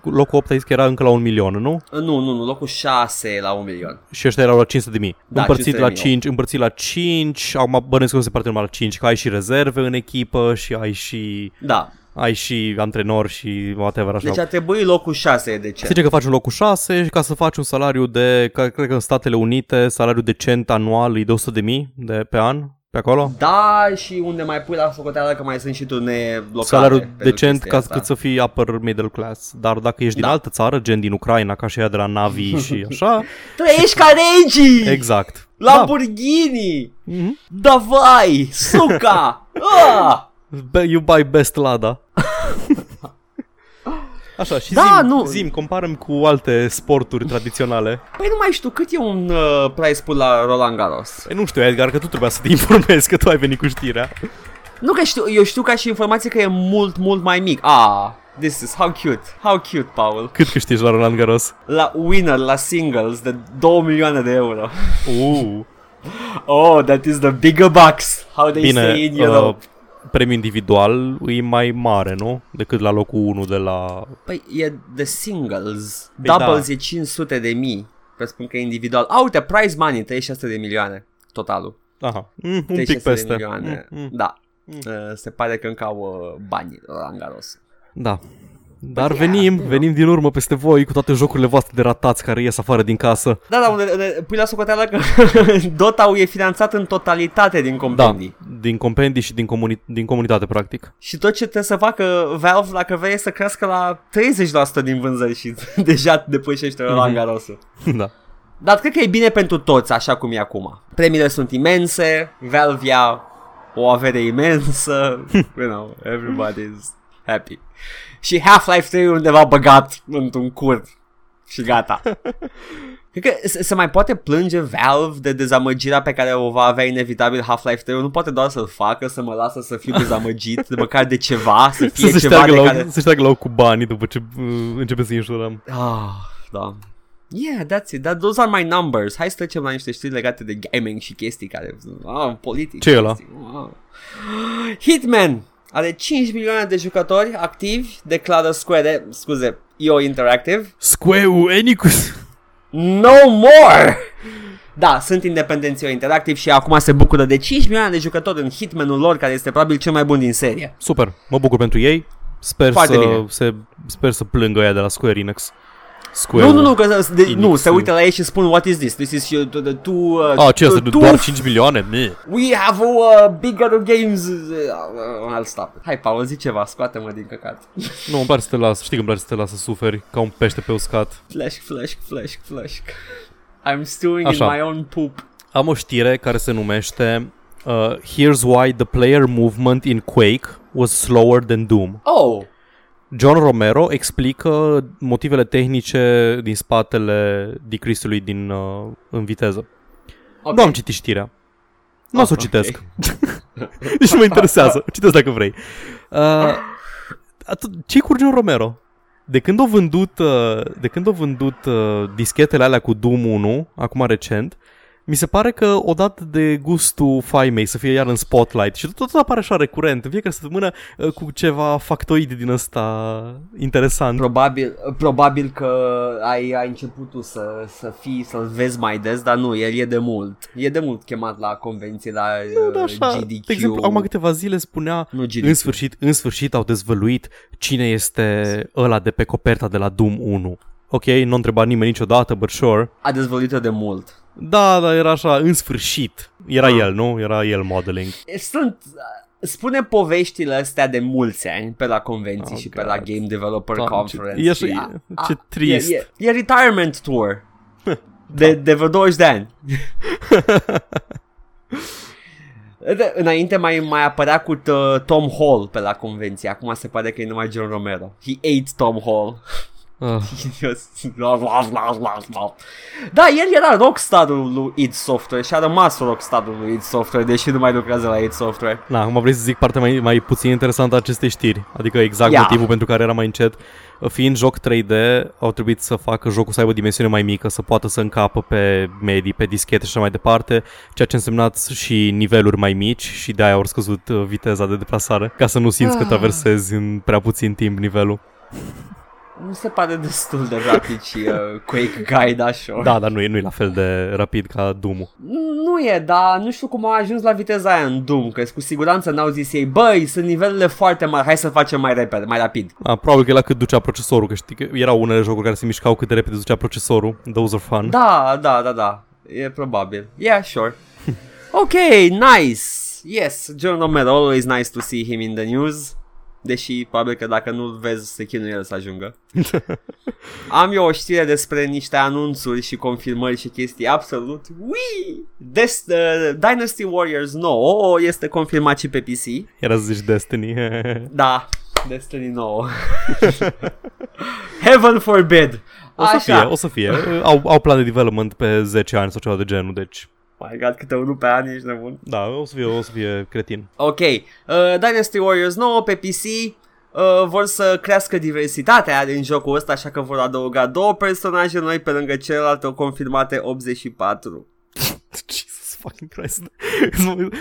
Locul 8 ai zis că era încă la un milion, nu? Nu, nu, nu, locul 6 e la 1 milion. Și ăștia erau la 500 de mii. Da, împărțit 500.000, la 5, împărțit la 5, acum bănesc că nu se parte numai la 5, că ai și rezerve în echipă și ai și Da. ai și antrenor și whatever așa. Deci ar trebui locul 6 de Se ce? zice că faci un locul 6 și ca să faci un salariu de, ca- cred că în Statele Unite, salariu decent anual e de 100 de mii de pe an, pe acolo. Da, și unde mai pui la socoteală că mai sunt și turnee locale. Salariu pentru decent chestia ca asta. cât să fii upper middle class. Dar dacă ești din Da. altă țară, gen din Ucraina, ca și ea de la Navi și așa, Trăiești ca regii! exact. Lamborghini! Da. Mhm. Davai! Suca! ah! Be- you buy best Lada. Așa, și Da, zim, nu. zim, comparăm cu alte sporturi tradiționale. Păi nu mai știu cât e un uh, price pool la Roland Garros. Păi nu știu, Edgar, că tu trebuia să te informezi, că tu ai venit cu știrea. Nu că știu, eu știu ca și informație că e mult, mult mai mic. Ah, this is how cute. How cute, Paul. Cât câștigi la Roland Garros? La winner, la singles, de 2 milioane de euro. Uh. Oh, that is the bigger bucks. How they Bine, say in Europe. uh, premiul individual e mai mare, nu? Decât la locul 1 de la... Păi e de singles. Păi Doubles da. e 500 de mii. Presupun că e individual. A, uite, prize money, 36 de milioane. Totalul. Aha, mm, un 36 pic peste. de milioane. Mm, mm, Da. Uh, se pare că încă au uh, bani la Garros. da. Dar ia, venim, you know. venim din urmă peste voi cu toate jocurile voastre de ratați care ies afară din casă. Da, da, unde, unde, pui la socoteală că Dota e finanțat în totalitate din Da, companii. din compendii și din, comuni- din comunitate, practic. Și tot ce trebuie să facă Valve dacă vrea e să crească la 30% din vânzări și deja depășește la Mhm. Garrosul. da. Dar cred că e bine pentru toți, așa cum e acum. Premiile sunt imense, Valve ia o avere imensă, you know, everybody's happy. Și Half-Life 3 undeva băgat într-un curt și gata. Cred că se, se mai poate plânge Valve de dezamăgirea pe care o va avea inevitabil Half-Life 3. Nu poate doar să-l facă, să mă lasă să fiu dezamăgit, de măcar de ceva, să fie să se ceva șteargă, de la, care... să șteargă la cu banii după ce uh, începe să inșurăm. Ah, da. Yeah, that's it. That, those are my numbers. Hai să trecem la niște știri legate de gaming și chestii care... Ah, politic. Ce e ăla? chestii. Ah. Hitman are 5 milioane de jucători activi, declară Square, scuze, EO Interactive. Square-ul Enicus. No more! Da, sunt independenți EO Interactive și acum se bucură de 5 milioane de jucători în Hitman-ul lor, care este probabil cel mai bun din serie. Super, mă bucur pentru ei. Sper Foarte să, bine. se, sper să plângă ea de la Square Enix. Square Nu, nu, nu, că de, nu, Enix. se uită la ei și spun what is this? This is uh, the, the two, uh, Ah, ce asta? two- Doar 5 milioane? Ne. We have uh, bigger games. Uh, I'll stop. Hai, Paul, zi ceva, scoate-mă din căcat. Nu, îmi place să te las. Știi că îmi place să te las să suferi ca un pește pe uscat. Flash, flash, flash, flash. I'm stewing Așa. in my own poop. Am o știre care se numește uh, Here's why the player movement in Quake was slower than Doom. Oh, John Romero explică motivele tehnice din spatele decrease-ului din, uh, în viteză. ok. Nu am citit știrea. Nu o să o Ah, citesc. Nici nu mă interesează. O citesc dacă vrei. Uh, atât, ce cu John Romero? De când au vândut, uh, de când au vândut uh, dischetele alea cu Doom 1, acum recent, mi se pare că o dat de gustul faimei să fie iar în spotlight și tot apare așa recurent în fiecare săptămână uh, cu ceva factoid din ăsta interesant. Probabil, probabil că ai, ai început tu să, să fii, să-l vezi mai des, dar nu, el e de mult. E de mult chemat la convenții, la Nu, da, uh, așa. GDQ. De exemplu, acum câteva zile spunea Nu GDQ. În sfârșit, în sfârșit au dezvăluit cine este ăla de pe coperta de la Doom 1. Ok, nu a întrebat nimeni niciodată, but sure. A dezvăluit de mult. Da, dar era așa, în sfârșit. Era Ah. el, nu? Era el modeling. Sunt, spune poveștile astea de mulți ani pe la convenții Oh, și pe God. la Game Developer Doamne, Conference. ce- e așa- și e- ce trist. E, e, e retirement tour. De, de vreo 20 de ani. De, înainte mai, mai apărea cu uh, Tom Hall pe la convenție. Acum se pare că e numai John Romero. He ate Tom Hall. Uh, da, el era rockstarul lui id Software și a rămas rockstarul lui id Software, deși nu mai lucrează la id Software. na, acum vrei să zic partea mai, mai puțin interesantă a acestei știri. Adică exact Ia. motivul pentru care era mai încet. Fiind joc 3D, au trebuit să facă jocul să aibă dimensiune mai mică, să poată să încapă pe medii, pe dischete și așa mai departe, ceea ce însemna și niveluri mai mici și de-aia au scăzut uh, viteza de deplasare, ca să nu simți că Ah. traversezi în prea puțin timp nivelul. Nu se pare destul de rapid și uh, Quake Guide așa. Da, dar nu e, nu e la fel de rapid ca Doom-ul. Nu e, dar nu știu cum au ajuns la viteza aia în Doom, că cu siguranță n-au zis ei, băi, sunt nivelele foarte mari, hai să facem mai repede, mai rapid. A, probabil că e la cât ducea procesorul, că știi că erau unele jocuri care se mișcau cât de repede ducea procesorul. Those are fun. Da, da, da, da, e probabil. Yeah, sure. ok, nice. Yes, John Romero, always nice to see him in the news. Deși probabil că dacă nu-l vezi se chinuie el să ajungă. Am eu o știre despre niște anunțuri și confirmări și chestii absolut. Ui! Des, uh, Dynasty Warriors 9 este confirmat și pe PC. Era să zici Destiny. Da, Destiny 9. Heaven forbid. O să fie, o să fie. Au, au plan de development pe 10 ani sau ceva de genul, deci... My god, câte unul pe an, ești nebun. Da, o să fie, o să fie cretin. Ok, uh, Dynasty Warriors 9 pe PC uh, vor să crească diversitatea din jocul ăsta, așa că vor adăuga două personaje noi pe lângă celelalte confirmate 84. Jesus fucking Christ.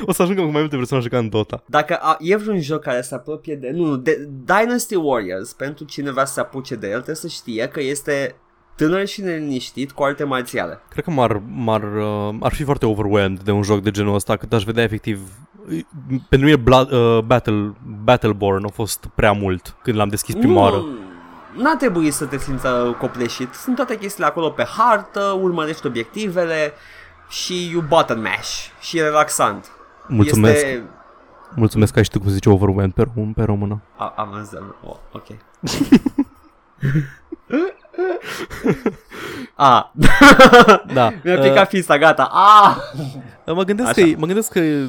o să ajungă cu mai multe personaje ca în Dota. Dacă a, e vreun joc care se apropie de... Nu, de Dynasty Warriors, pentru cine vrea să se apuce de el, trebuie să știe că este tânăr și neliniștit cu arte marțiale. Cred că m-ar, m-ar, uh, ar fi foarte overwhelmed de un joc de genul ăsta, cât aș vedea efectiv... Pentru mine Blood, uh, Battle, Battleborn a fost prea mult când l-am deschis prima oară. Nu, n-a trebuit să te simți uh, copleșit. Sunt toate chestiile acolo pe hartă, urmărești obiectivele și you button mash. Și e relaxant. Mulțumesc. Este... Mulțumesc că ai știut cum se zice overwhelmed pe, rom- pe română. A, am înțeles. Oh, ok. A, Da. mi-a Uh, picat fista, gata. A! Mă gândesc, Așa. că, e- mă gândesc că e,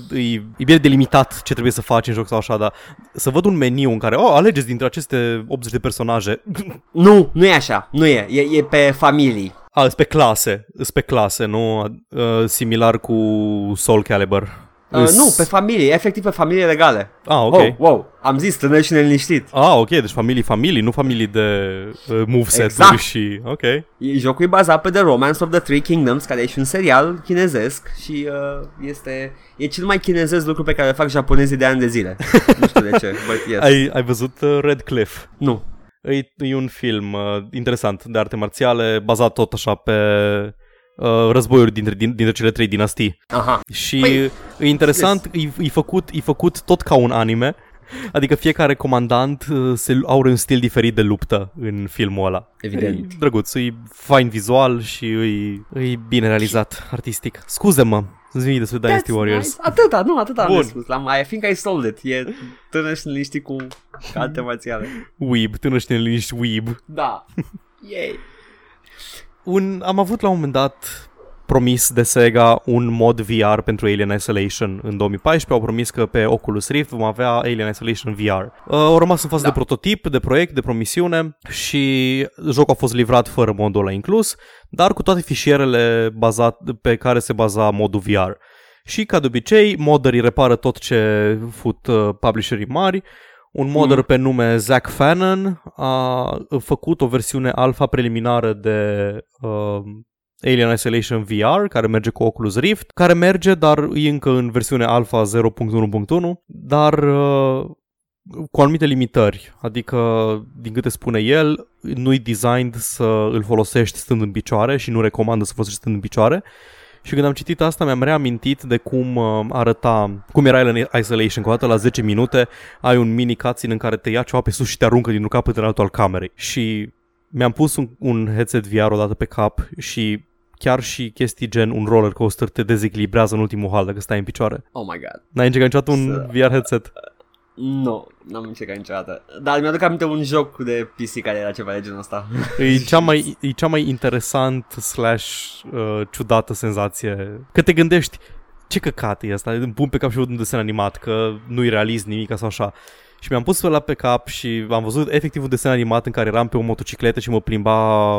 e bine delimitat ce trebuie să faci în joc sau așa, dar să văd un meniu în care, oh, alegeți dintre aceste 80 de personaje. Nu, nu e așa, nu e, e, e pe familii. A, sunt pe clase, sunt pe clase, nu uh, similar cu Soul Calibur. Uh, Îs- nu, pe familie, efectiv pe familie legale. Ah, ok. Wow, wow, am zis tânăr și neliniștit. Ah, ok, deci familii, familii, nu familii de uh, moveset-uri Exact. și... Ok. E, jocul e bazat pe The Romance of the Three Kingdoms, care e și un serial chinezesc și uh, este e cel mai chinezesc lucru pe care îl fac japonezii de ani de zile. nu știu de ce, but yes. Ai, ai văzut uh, Red Cliff? Nu. E, e un film uh, interesant de arte marțiale, bazat tot așa pe uh, războiuri dintre, din, dintre cele trei dinastii. Aha. Și Păi, e interesant, e, e, făcut, e făcut tot ca un anime, adică fiecare comandant uh, se, are un stil diferit de luptă în filmul ăla. Evident. E drăguț, e fain vizual și e, e bine realizat artistic. Scuze-mă, zi despre Dynasty That's Warriors. nice. Atâta, nu, atâta am Bun. de spus. L-am, I think I sold it. E tânăr și neliniștit cu alte marțiale. Weeb, tânăr și neliniști Weeb. Da. Yay. Un, am avut la un moment dat promis de Sega un mod VR pentru Alien Isolation în 2014. Au promis că pe Oculus Rift vom avea Alien Isolation VR. Uh, au rămas în fază Da. de prototip, de proiect, de promisiune și jocul a fost livrat fără modul ăla inclus, dar cu toate fișierele bazat, pe care se baza modul VR. Și ca de obicei, modderii repară tot ce fut uh, publisherii mari. Un modder Mhm. pe nume Zach Fannon a făcut o versiune alfa preliminară de uh, Alien Isolation VR, care merge cu Oculus Rift, care merge, dar e încă în versiune alfa 0.1.1, dar uh, cu anumite limitări. Adică, din câte spune el, nu-i designed să îl folosești stând în picioare și nu recomandă să folosești stând în picioare. Și când am citit asta, mi-am reamintit de cum uh, arăta, cum era Alien Isolation, cu o dată la 10 minute ai un mini cutscene în care te ia ceva pe sus și te aruncă din un capăt în altul al camerei. Și mi-am pus un, un headset VR odată pe cap și chiar și chestii gen un roller coaster te dezechilibrează în ultimul hal dacă stai în picioare. Oh my god. N-ai încercat niciodată un Să- VR headset? Nu, n-am încercat niciodată. Dar mi-aduc aminte un joc de PC care era ceva de genul ăsta. E cea mai, e cea mai interesant slash uh, ciudată senzație. Că te gândești, ce căcat e asta? Îmi pun pe cap și văd un desen animat, că nu-i realist nimic sau așa. Și mi-am pus ăla pe cap și am văzut efectiv un desen animat în care eram pe o motocicletă și mă plimba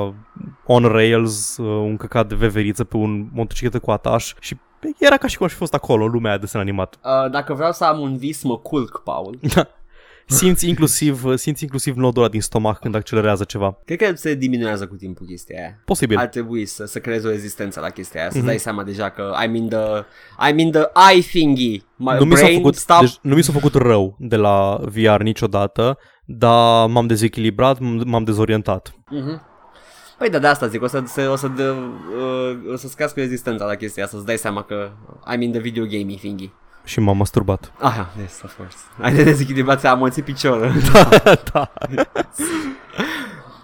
on rails, uh, un căcat de veveriță pe un motocicletă cu ataș și era ca și cum aș fi fost acolo, în lumea aia de desen animat. Uh, dacă vreau să am un vis, mă culc, Paul. Simți inclusiv, simți inclusiv nodul ăla din stomac când accelerează ceva. Cred că se diminuează cu timpul chestia aia. Posibil. Ar trebui să, să creezi o rezistență la chestia aia, să Mhm. dai seama deja că I'm in the, I'm in the eye thingy. My nu mi, s-a brain făcut, stop. deci, nu mi s-a făcut rău de la VR niciodată, dar m-am dezechilibrat, m- m-am dezorientat. Mhm. Păi da, de asta zic, o să, să, o să, dă, uh, o să-ți crească rezistența la chestia asta, să-ți dai seama că I'm in the video gaming thingy. Și m-am masturbat. Ah, yes, of course. Ai de dezechilibrat, am mățit piciorul. da.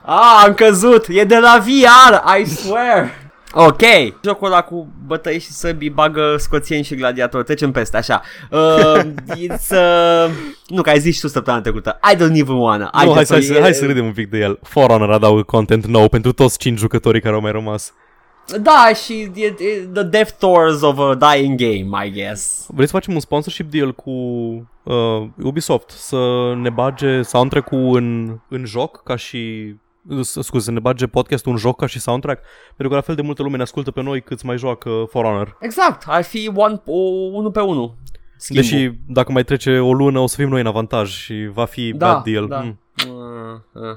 Ah, am căzut! E de la VR, I swear! Ok, jocul ăla cu bătăi și săbii bagă scoțieni și gladiatori, trecem peste, așa. Uh, it's, uh, nu, că ai zis și tu săptămâna trecută. I don't even wanna. Nu, hai, just- să, hai, să, hai să râdem un pic de el. For Honor adaugă content nou pentru toți 5 jucătorii care au mai rămas. Da, și e, e, the death tours of a dying game, I guess. Vreți să facem un sponsorship deal cu uh, Ubisoft? Să ne bage soundtrack-ul în, în joc ca și... s- Scuze, să ne bage podcastul în joc ca și soundtrack? Pentru că la fel de multă lume ne ascultă pe noi cât mai joacă For Honor. Exact, ar fi one, o, unul pe unul. Schimbul. Deși dacă mai trece o lună o să fim noi în avantaj și va fi Da, bad deal. da. Hmm. Uh, uh.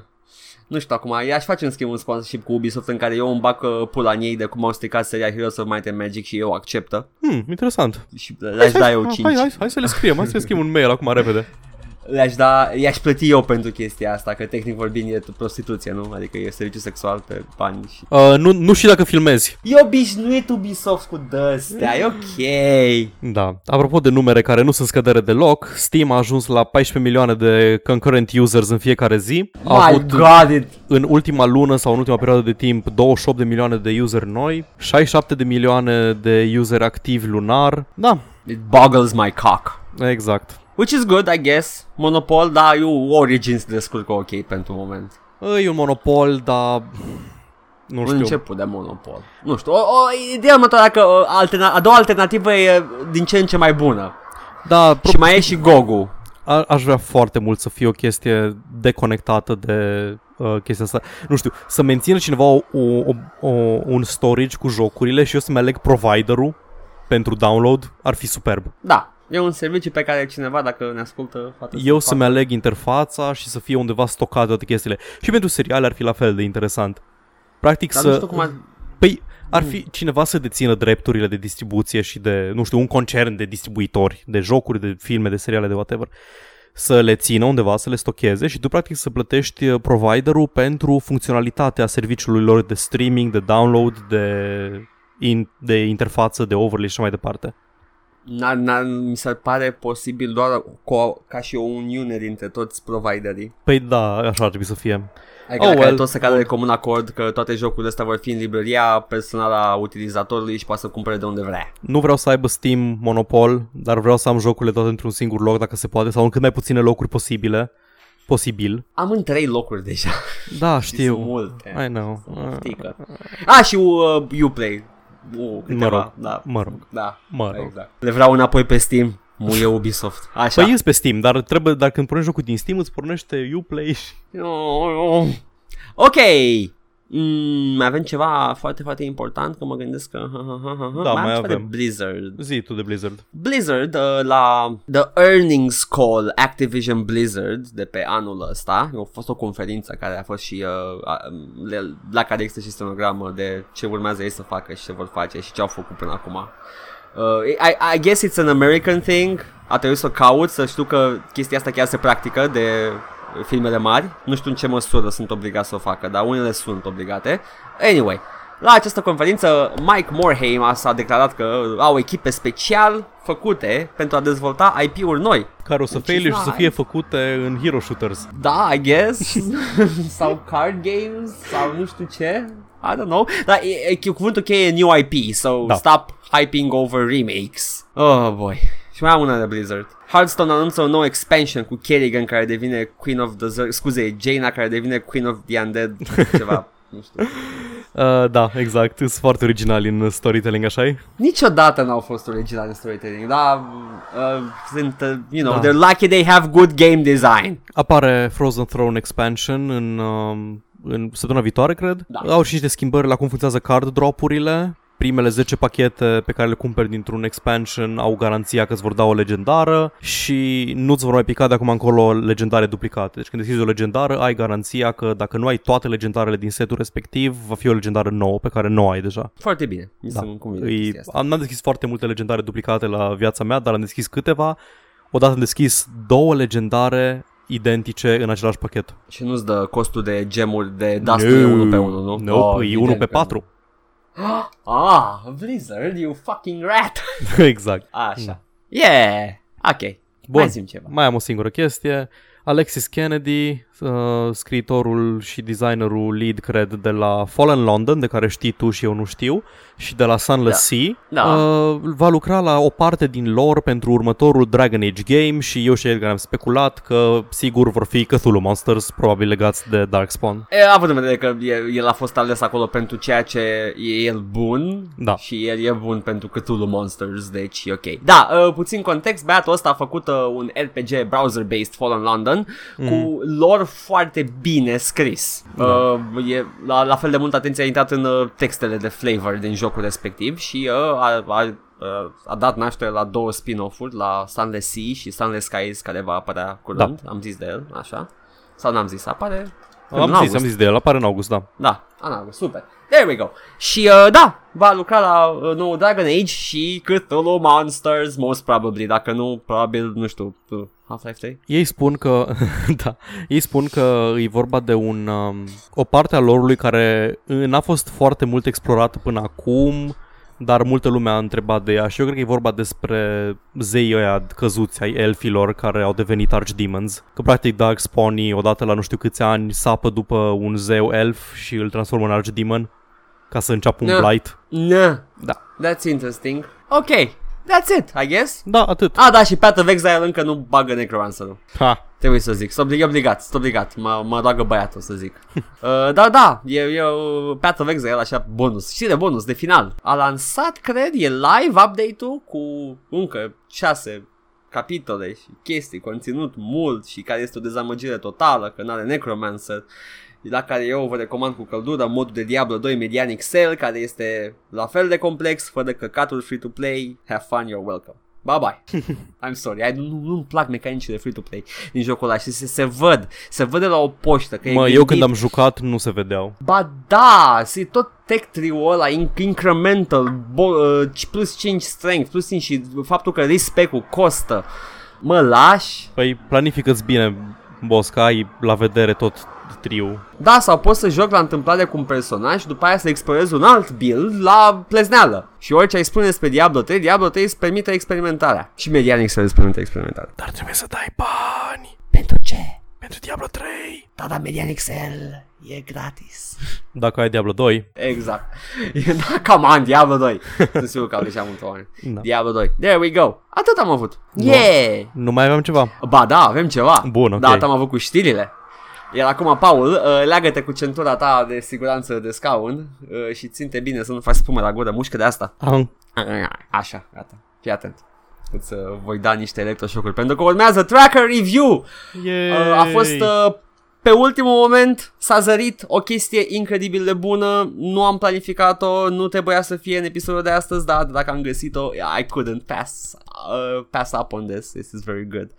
Nu știu acum, i-aș face în schimb un sponsorship cu Ubisoft în care eu îmi bag uh, pula în ei de cum au stricat seria Heroes of Might and Magic și eu acceptă Hmm, interesant. și le-aș da eu hai, 5. hai, hai, hai să le scriem, hai să le scriem un mail acum repede. Le-aș da, i-aș plăti eu pentru chestia asta, că tehnic vorbind e prostituție, nu? Adică e serviciu sexual pe bani și... Uh, nu, nu și dacă filmezi. E obișnuit Ubisoft cu dăstea, e ok. Da. Apropo de numere care nu sunt scădere deloc, Steam a ajuns la 14 milioane de concurrent users în fiecare zi. A My avut god, it... în ultima lună sau în ultima perioadă de timp 28 de milioane de user noi, 67 de milioane de user activi lunar. Da, it boggles my cock. exact. Which is good, I guess. Monopol, da, eu Origins descurcă ok pentru moment. E un monopol, dar nu Un știu. început de monopol. Nu știu, o, o ideea următoare că o, alterna- a doua alternativă e din ce în ce mai bună. Da, pro- Și mai e și Gogu. a- aș vrea foarte mult să fie o chestie deconectată de uh, chestia asta. Nu știu, să mențină cineva o, o, o, un storage cu jocurile și eu să-mi aleg providerul pentru download, ar fi superb. Da, e un serviciu pe care cineva, dacă ne ascultă, poate Eu să să-mi aleg interfața și să fie undeva stocate toate chestiile. Și pentru seriale ar fi la fel de interesant. Practic Dar să... nu știu cum ar... Păi, ar fi cineva să dețină drepturile de distribuție și de, nu știu, un concern de distribuitori, de jocuri, de filme, de seriale, de whatever, să le țină undeva, să le stocheze și tu practic să plătești uh, providerul pentru funcționalitatea serviciului lor de streaming, de download, de, in, de interfață, de overlay și așa mai departe. N-ar, n-ar, mi se pare posibil doar cu, ca și o uniune dintre toți providerii. Păi da, așa ar trebui să fie. Adică Oh, oh, well. well. toți să cadă de comun acord că toate jocurile astea vor fi în librăria personală a utilizatorului și poate să cumpere de unde vrea. Nu vreau să aibă Steam monopol, dar vreau să am jocurile toate într-un singur loc dacă se poate sau în cât mai puține locuri posibile. Posibil. Am în trei locuri deja. Da, Sunt știu. multe. I know. Uh, Ștică. A, și uh, Uplay. Uh, câteva, Mă rog, da. mă rog, Da, mă rog. exact. Le vreau înapoi pe Steam. Muie Ubisoft. Așa. Păi ies pe Steam, dar trebuie, dar când pornești jocul din Steam îți pornește Uplay și... Ok. Mm, mai avem ceva foarte, foarte important că mă gândesc că... Da, am mai ceva de avem. Blizzard. Zi tu de Blizzard. Blizzard uh, la The Earnings Call Activision Blizzard de pe anul ăsta. A fost o conferință care a fost și uh, a- le- la care există și stenogramă de ce urmează ei să facă și ce vor face și ce au făcut până acum. Uh, I, I guess it's an American thing. A trebuit să o caut, să știu că chestia asta chiar se practică de filmele mari. Nu știu în ce măsură sunt obligați să o facă, dar unele sunt obligate. Anyway, la această conferință, Mike Morhaime a, s-a declarat că au echipe special făcute pentru a dezvolta IP-uri noi. Care o să Which is failure și să nice. fie făcute în hero shooters. Da, I guess. sau card games, sau nu știu ce. I don't know. Dar e, e, cuvântul cheie e new IP, so Da. stop hyping over remakes. Oh boy. Și mai am una de Blizzard. Hearthstone anunță un nou expansion cu Kerrigan care devine Queen of the Zerg, scuze, Jaina care devine Queen of the Undead, ceva, nu știu. Uh, da, exact. Sunt foarte originali în storytelling, așa -i? Niciodată n-au fost original în storytelling, dar uh, sunt, uh, you know, Da. they're lucky they have good game design. Apare Frozen Throne Expansion în, um, în săptămâna viitoare, cred. Da. Au și niște schimbări la cum funcționează card drop-urile. Primele 10 pachete pe care le cumperi dintr-un expansion au garanția că îți vor da o legendară și nu-ți vor mai pica de acum încolo legendare duplicate. Deci când deschizi o legendară, ai garanția că dacă nu ai toate legendarele din setul respectiv, va fi o legendară nouă pe care nu o ai deja. Foarte bine, mi Da. se convine Îi, chestia asta. am, n-am deschis foarte multe legendare duplicate la viața mea, dar am deschis câteva. Odată am deschis două legendare identice în același pachet. Și nu-ți dă costul de gemuri de dust no. 1 pe 1, nu? Nu, oh, e evident 1 pe că 4. Ah, Blizzard, you fucking rat. exact. Așa. Yeah. Ok. Bun. Mai zim ceva. Mai am o singură chestie. Alexis Kennedy, uh, scriitorul și designerul lead, cred, de la Fallen London, de care știi tu și eu nu știu, și de la Sunless Sea, Da. uh, va lucra la o parte din lore pentru următorul Dragon Age game și eu și Edgar am speculat că sigur vor fi Cthulhu Monsters, probabil legați de Darkspawn. E, având în vedere că el, el a fost ales acolo pentru ceea ce e el bun Da. și el e bun pentru Cthulhu Monsters, deci e ok. Da, uh, puțin context, băiatul ăsta a făcut uh, un RPG browser-based Fallen London cu lore foarte bine scris. Da. Uh, e, la, la fel de mult atenție a intrat în uh, textele de flavor din jocul respectiv și uh, a, a, uh, a dat naștere la două spin-off-uri, la Sunless Sea și Sunless Skies, care va apărea curând. Am zis de el, așa. Sau n-am zis, apare în Am zis, august. am zis de el, apare în august, da. Da, în august, super. There we go. Și uh, da, va lucra la uh, nou Dragon Age și Cthulhu Monsters, most probably. Dacă nu, probabil, nu știu, uh, Half-Life 3? Ei spun că, da, ei spun că e vorba de un, um, o parte a lorului care uh, n-a fost foarte mult explorată până acum, dar multă lume a întrebat de ea și eu cred că e vorba despre zeii ăia căzuți ai elfilor care au devenit archdemons. Că practic Darkspawn odată la nu știu câți ani sapă după un zeu elf și îl transformă în archdemon ca să înceapă un Da. blight. Nah, Da. that's interesting. Ok, that's it, I guess. Da, atât. Ah, da, și Path of Exile încă nu bagă Necromancer-ul. Ha. Trebuie să zic. Sunt obligat, sunt obligat. Mă, mă roagă băiatul să zic. uh, dar da, e, e uh, Path of Exile, așa, bonus. Și de bonus, de final. A lansat, cred, e live update-ul cu încă 6 capitole și chestii, conținut mult și care este o dezamăgire totală, că nu are Necromancer la care eu vă recomand cu căldură modul de Diablo 2 Medianic Cell, care este la fel de complex, fără căcatul free-to-play. Have fun, you're welcome. Bye bye. I'm sorry. I, nu, nu-mi plac mecanicile free-to-play din jocul ăla și se, se văd. Se văd de la o poștă. Că Mă, e eu gândit. când am jucat nu se vedeau. Ba da, se tot tech tree-ul ăla inc- incremental, bo- uh, plus 5 strength, plus 5 și faptul că respect-ul costă. Mă lași? Păi planifică-ți bine, boss, că ai la vedere tot triu. Da, sau poți să joc la întâmplare cu un personaj și după aia să explorezi un alt build la plezneală. Și orice ai spune despre Diablo 3, Diablo 3 îți permite experimentarea. Și Medianic să îți permite experimentarea. Dar trebuie să dai bani Pentru ce? pentru Diablo 3. Da, da, Medianic Cell e gratis. Dacă ai Diablo 2, Exact. Da, come on, Diablo 2. Sunt sigur că au deja mulți oameni. Da. Diablo 2. There we go. Atât am avut. Yeah! nu mai aveam ceva. Ba da, avem ceva. Bun, ok. Da, atât am avut cu știrile. Iar acum, Paul, uh, leagă-te cu centura ta de siguranță de scaun uh, și ținte bine să nu faci spumă la gură, mușcă de asta. Am. Așa, gata. Fii atent. Îți uh, voi da niște electroșocuri pentru că urmează Tracker Review. Yay. Uh, a fost uh, pe ultimul moment s-a zărit o chestie incredibil de bună, nu am planificat-o, nu trebuia să fie în episodul de astăzi, dar dacă am găsit-o, I couldn't pass, uh, pass up on this, this is very good.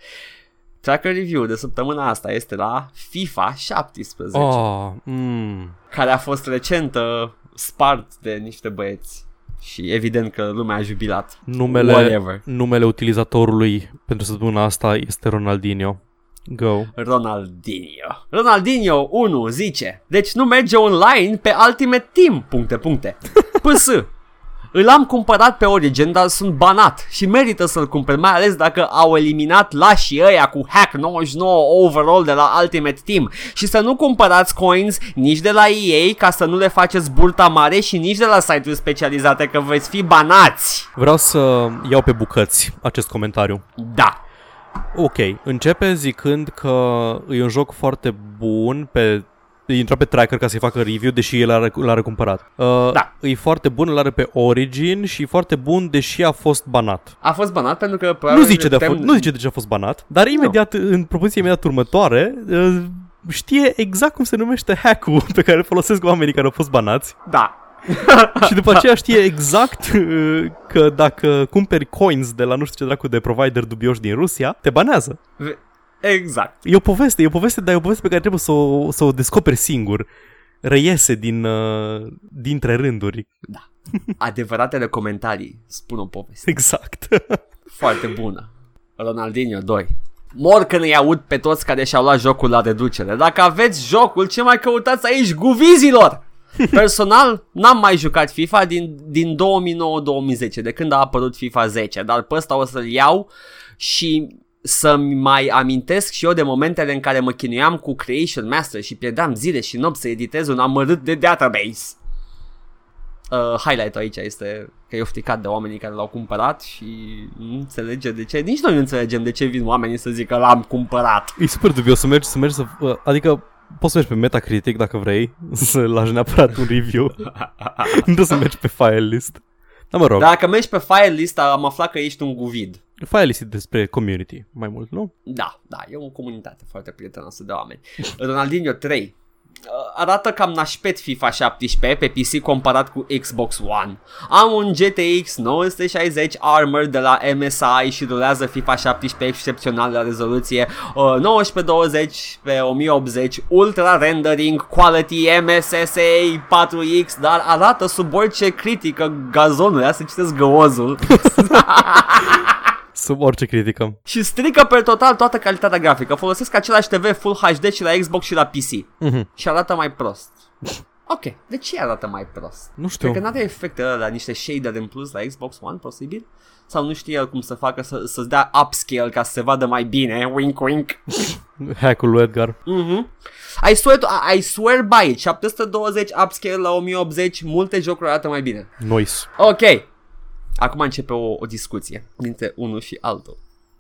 Tracker Review de săptămâna asta este la FIFA 17, Oh, mm. care a fost recent uh, spart de niște băieți și evident că lumea a jubilat. Numele, Whatever. numele utilizatorului pentru săptămâna asta este Ronaldinho. Go. Ronaldinho. Ronaldinho 1 zice, deci nu merge online pe Ultimate Team, puncte, puncte. PS. Îl am cumpărat pe Origin, dar sunt banat și merită să-l cumpăr, mai ales dacă au eliminat lașii ăia cu hack 99 overall de la Ultimate Team. Și să nu cumpărați coins nici de la EA ca să nu le faceți burta mare și nici de la site-uri specializate că veți fi banați. Vreau să iau pe bucăți acest comentariu. Da. Ok, începe zicând că e un joc foarte bun pe intra pe tracker ca să-i facă review, deși el l-a, l-a recumpărat. Uh, Da. E foarte bun, îl are pe Origin și e foarte bun, deși a fost banat. A fost banat pentru că Nu probabil zice, de a tem- fost, nu zice de ce a fost banat, dar imediat, în propoziție imediat următoare, uh, știe exact cum se numește hack-ul pe care îl folosesc oamenii care au fost banați Da. și după aceea știe exact uh, că dacă cumperi coins de la nu știu ce dracu de provider dubioși din Rusia, te banează. Exact. E o poveste, e o poveste, dar e o poveste pe care trebuie să o, să o descoperi singur. Reiese din, uh, dintre rânduri. Adevăratele comentarii spun o poveste Exact. foarte bună. Ronaldinho 2. Mor când îi aud pe toți care și-au luat jocul la reducere. Dacă aveți jocul, ce mai căutați aici, guvizilor? Personal, n-am mai jucat FIFA din, din 2009-2010, de când a apărut FIFA 10, dar pe ăsta o să-l iau și să-mi mai amintesc și eu de momentele în care mă chinuiam cu Creation Master și pierdeam zile și nopți să editez un amărât de database. Uh, highlight-ul aici este că e ofticat de oamenii care l-au cumpărat și nu înțelege de ce. Nici noi nu înțelegem de ce vin oamenii să zică l-am cumpărat. e super dubios să mergi, să mergi să... uh, Adică poți să mergi pe Metacritic dacă vrei să lași neapărat un review. nu trebuie să mergi pe file list. Dar mă rog, da. Dacă mergi pe file list am aflat că ești un guvid. File list e despre community mai mult, nu? Da, da, e o comunitate foarte prietenoasă de oameni. Ronaldinho 3. Uh, Arată cam nașpet FIFA 17 pe PC comparat cu Xbox One. Am un GTX 960 Armor de la MSI și rulează FIFA 17 excepțional la rezoluție uh, 1920 pe 1080 Ultra Rendering Quality MSSA 4X dar arată sub orice critică gazonul, ia să citesc găozul Sub orice critică. și strică pe total toată calitatea grafică. Folosesc același TV Full HD și la Xbox și la PC. Mhm. Și arată mai prost. Ok, de ce arată mai prost? Nu știu. Cred că n-are efecte la niște shader în plus la Xbox One, posibil? Sau nu știe el cum să facă să, să-ți dea upscale ca să se vadă mai bine, wink wink. Hack-ul lui Edgar. Mhm. I swear, to, I swear by it, 720 upscale la 1080, multe jocuri arată mai bine. Noise. Ok. Acum începe o, o discuție dintre unul și altul.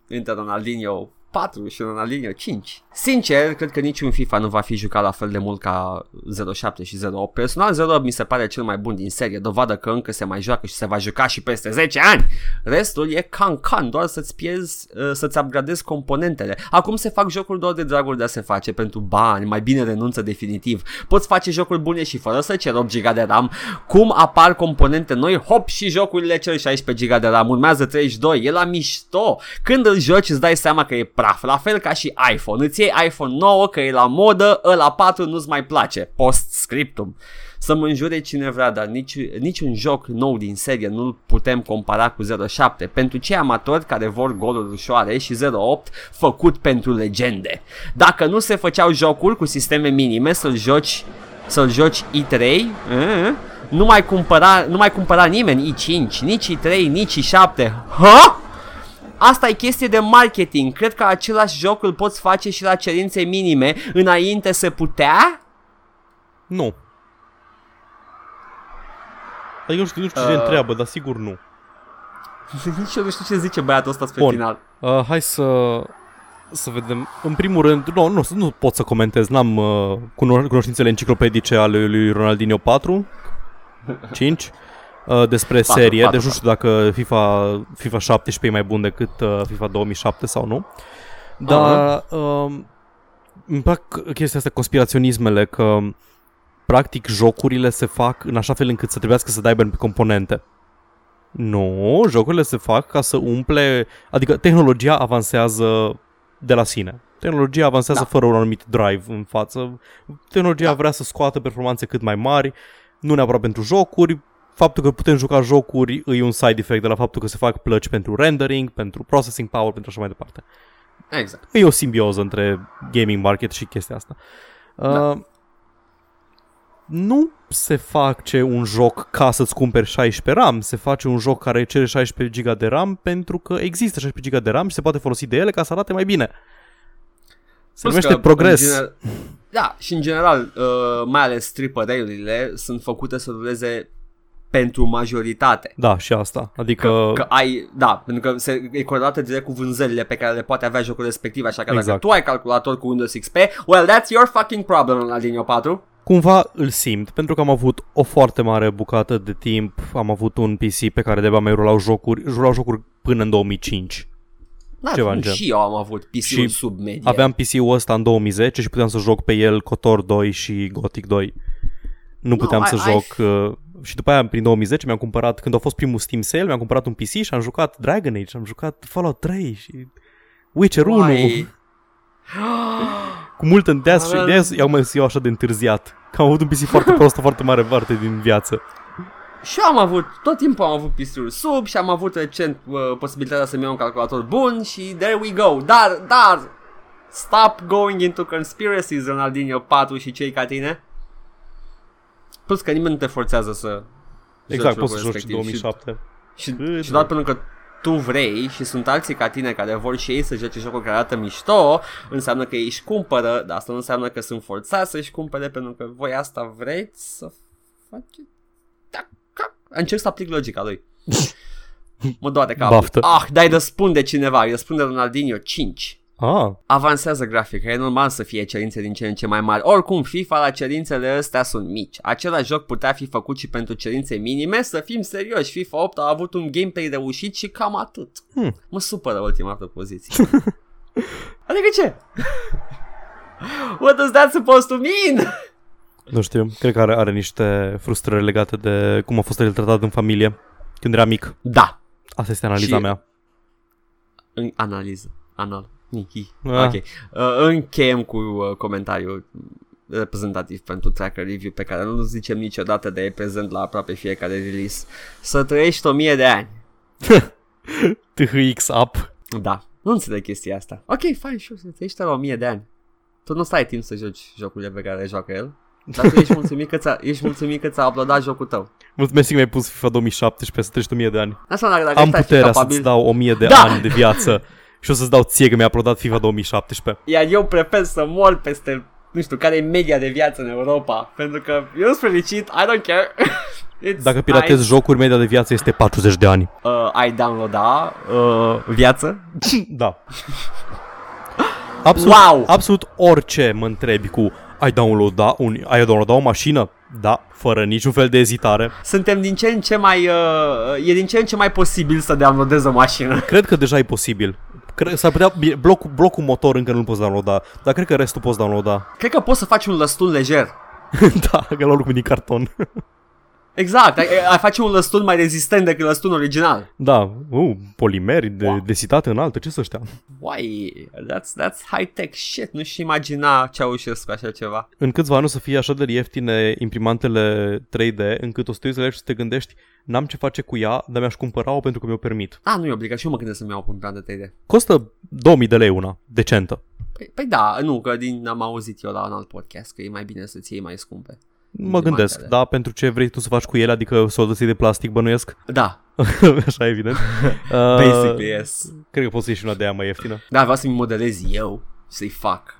Dintre Ronaldinho 4 și Ronaldinho 5. Sincer, cred că niciun FIFA nu va fi jucat la fel de mult ca 07 și 08. Personal 08 mi se pare cel mai bun din serie, dovadă că încă se mai joacă și se va juca și peste 10 ani. Restul e can-can, doar să-ți pierzi, uh, să-ți upgradezi componentele. Acum se fac jocuri doar de dragul de a se face pentru bani, mai bine renunță definitiv. Poți face jocuri bune și fără să cer 8 GB de RAM. Cum apar componente noi, hop și jocurile cer 16 GB de RAM. Urmează 32, e la mișto. Când îl joci îți dai seama că e praf, la fel ca și iPhone. Îți iei iPhone 9 că e la modă, ăla 4 nu-ți mai place. Post-scriptum. Să mă înjure cine vrea, dar nici, niciun joc nou din serie nu-l putem compara cu 07. Pentru cei amatori care vor goluri ușoare și 08 făcut pentru legende. Dacă nu se făceau jocuri cu sisteme minime să-l joci, să-l joci i3, uh, nu mai cumpăra, nu mai cumpăra nimeni i5, nici i3, nici i7. Ha? Asta e chestie de marketing. Cred că același joc îl poți face și la cerințe minime. Înainte se putea? Nu. Adică nu știu, nu știu ce Uh. întreabă, dar sigur nu. Nici eu nu știu ce zice băiatul ăsta spre Bun. final. Uh, hai să să vedem. În primul rând, nu, nu, nu pot să comentez, n-am uh, cuno- cunoștințele enciclopedice ale lui Ronaldinho 4, 5, uh, despre Patru, serie, patru, deci nu știu dacă FIFA, FIFA 17 e mai bun decât uh, FIFA 2007 sau nu. Dar uh, îmi plac chestia asta, conspiraționismele, că practic jocurile se fac în așa fel încât să trebuiască să dai bani pe componente. Nu, jocurile se fac ca să umple, adică tehnologia avansează de la sine. Tehnologia avansează Da. fără un anumit drive în față. Tehnologia Da. vrea să scoată performanțe cât mai mari, nu neapărat pentru jocuri. Faptul că putem juca jocuri e un side effect de la faptul că se fac plăci pentru rendering, pentru processing power, pentru așa mai departe. Exact. E o simbioză între gaming market și chestia asta. Da. Uh, nu se face un joc ca să-ți cumperi 16 RAM, se face un joc care cere 16 GB de RAM pentru că există 16 GB de RAM și se poate folosi de ele ca să arate mai bine. Se Plus numește că, progres. în gener- Da, și în general, uh, mai ales AAA-urile sunt făcute să dureze pentru majoritate. Da, și asta. Adică Că, că ai, da, pentru că se, e corelată direct cu vânzările pe care le poate avea jocul respectiv, așa că Exact. dacă tu ai calculator cu Windows XP, well, that's your fucking problem, Ronaldinho 4. cumva îl simt, pentru că am avut o foarte mare bucată de timp, am avut un PC pe care de mai rulau jocuri, rulau jocuri până în 2005. Da, Ceva cum în gen. și eu am avut PC-ul Și sub medie. Aveam PC-ul ăsta în 2010 și puteam să joc pe el KOTOR 2 și Gothic 2. Nu puteam ai- să ai- joc... Uh, și după aia, prin 2010, mi-am cumpărat, când a fost primul Steam Sale, mi-am cumpărat un PC și am jucat Dragon Age, am jucat Fallout 3 și Witcher 1 Uai. cu mult în deas și Avel- de aia eu mă eu așa de întârziat. Că am avut un PC foarte prost o foarte mare parte din viață. Și eu am avut, tot timpul am avut PC-uri sub și am avut recent uh, posibilitatea să-mi iau un calculator bun și there we go. Dar, dar, stop going into conspiracies, Ronaldinho 4 și cei ca tine. Plus că nimeni nu te forțează să Exact, joci poți să jocul joci și respectiv 2007. Și, Cât și, și doar pentru că tu vrei și sunt alții ca tine care vor și ei să joace jocul care arată mișto, înseamnă că ei își cumpără, dar asta nu înseamnă că sunt forțați să-și cumpere pentru că voi asta vreți să faceți. Da, ca- Încerc să aplic logica lui. mă doare capul. Baftă. Ah, dai răspunde cineva, îi răspunde Ronaldinho 5. Ah, Avansează grafica, e normal să fie cerințe din ce în ce mai mari. Oricum, FIFA la cerințele astea sunt mici. Același joc putea fi făcut și pentru cerințe minime, să fim serioși. FIFA 8 a avut un gameplay reușit și cam atât. Hmm. Mă supără ultima propoziție. adică ce? What does that supposed to mean? nu știu, cred că are, are niște frustrări legate de cum a fost el tratat în familie când era mic. Da, Asta este analiza Și- mea. în analiză. Anal. Nihi. Ah. Ok. Uh, încheiem cu uh, comentariul reprezentativ pentru Tracker Review pe care nu zicem niciodată de e prezent la aproape fiecare release. Să trăiești o mie de ani. THX up. Da, nu înțeleg chestia asta. Ok, fine, sure, să trăiești la o mie de ani. Tu nu stai timp să joci jocurile pe care le joacă el. Dar tu ești mulțumit că ți-a, ești mulțumit că ți-a uploadat jocul tău. Mulțumesc că mi-ai pus FIFA 2017 să treci 1000 de ani. Asta dacă, dacă Am ăsta ar fi puterea capabil- să-ți dau 1000 de Da! ani de viață și o să-ți dau ție că mi-a uploadat FIFA 2017. Iar eu prefer să mor peste, nu știu, care e media de viață în Europa. Pentru că eu sunt fericit, I don't care. It's Dacă piratezi nice. jocuri, media de viață este 40 de ani. uh, ai downloada uh, viață. Da. Absolut, Wow! absolut orice mă întrebi cu ai downloada, un, ai downloada o mașină? Da, fără niciun fel de ezitare. Suntem din ce în ce mai... Uh, e din ce în ce mai posibil să downloadezi o mașină. Cred că deja e posibil. Cred, s-ar putea, bine, blocul, blocul motor încă nu-l poți downloada, dar cred că restul poți downloada. Cred că poți să faci un lăstun lejer. da, că la lucru din carton. Exact, ai, ai face un lăstun mai rezistent decât lăstunul original. da, uh, polimeri de Wow. densitate înaltă, ce să ăștia? Uai, that's, that's high-tech shit, nu și imagina Ceaușescu așa ceva. În câțiva ani o să fie așa de ieftine imprimantele 3D, încât o să te uiți la ele și să te gândești n-am ce face cu ea, dar mi-aș cumpăra-o pentru că mi-o permit. Da, nu e obligat și eu mă gândesc să-mi iau o de 3D. Costă 2000 de lei una, decentă. Păi, păi da, nu, că din am auzit eu la un alt podcast că e mai bine să-ți iei mai scumpe. Mă gândesc, Imprimantele. da, pentru ce vrei tu să faci cu ele, adică soldății de plastic bănuiesc? Da, Așa evident. Uh, basically, yes. Cred că poți să ieși și una de aia mai ieftină. Da, vreau să-mi modelez eu și să-i fac.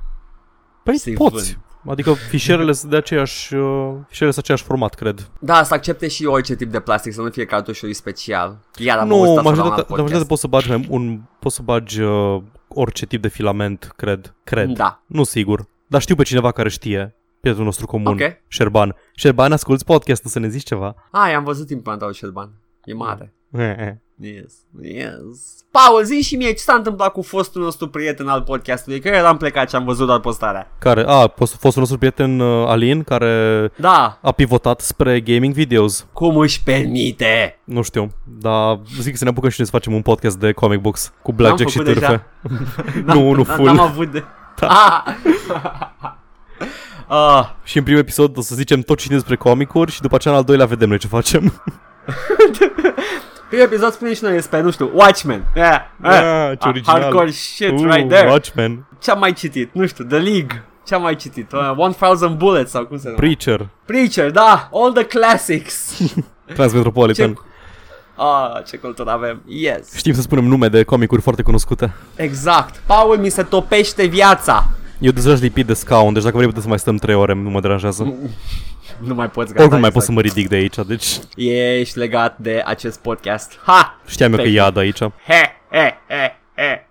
Păi Să-i poți. Adică fișierele sunt de aceeași, uh, fișierele sunt aceeași format, cred. Da, să accepte și orice tip de plastic, să nu fie cartușului special. Iar am nu, auzit asta la un majoritatea, alt dar majoritatea podcast. poți să bagi mai un, poți să bagi uh, orice tip de filament, cred. Cred. Da. Nu sigur. Dar știu pe cineva care știe. Prietenul nostru comun, Ok. Șerban. Șerban, asculti podcastul să ne zici ceva? Ai, am văzut implantatul Shelban. E mare. Eh, eh. Yes, yes. Paul, zi și mie ce s-a întâmplat cu fostul nostru prieten al podcastului, că eu am plecat și am văzut doar postarea. Care? A, fost, fostul nostru prieten uh, Alin, care Da, a pivotat spre gaming videos. cum își permite? Nu știu, dar zic să ne apucăm și noi să facem un podcast de comic books cu Blackjack și făcut deja. târfe. Nu, nu N- full. N-am avut de... Da. Ah. ah, Și în primul episod o să zicem tot ce știm despre comicuri și după aceea în al doilea vedem noi ce facem. primul episod spune și noi despre, nu știu, Watchmen. Yeah, Ah, ce original. Hardcore shit Uh, right there. Watchmen, Ce-am mai citit? Nu știu, The League. Ce-am mai citit? Uh, 1000 Bullets sau cum se numește? Preacher, Preacher, da, all the classics. Transmetropolitan. Ce- Ah, ce cultură avem. Yes. Știm să spunem nume de comicuri foarte cunoscute. Exact. Paul, mi se topește viața. Eu deja aș lipit de scaun, deci dacă vrei putem să mai stăm 3 ore, nu mă deranjează. Nu mai poți gata. Oricum mai pot exact. să mă ridic de aici, deci Ești legat de acest podcast. Ha! știam eu că Fake. iad aici. He, he, he, he.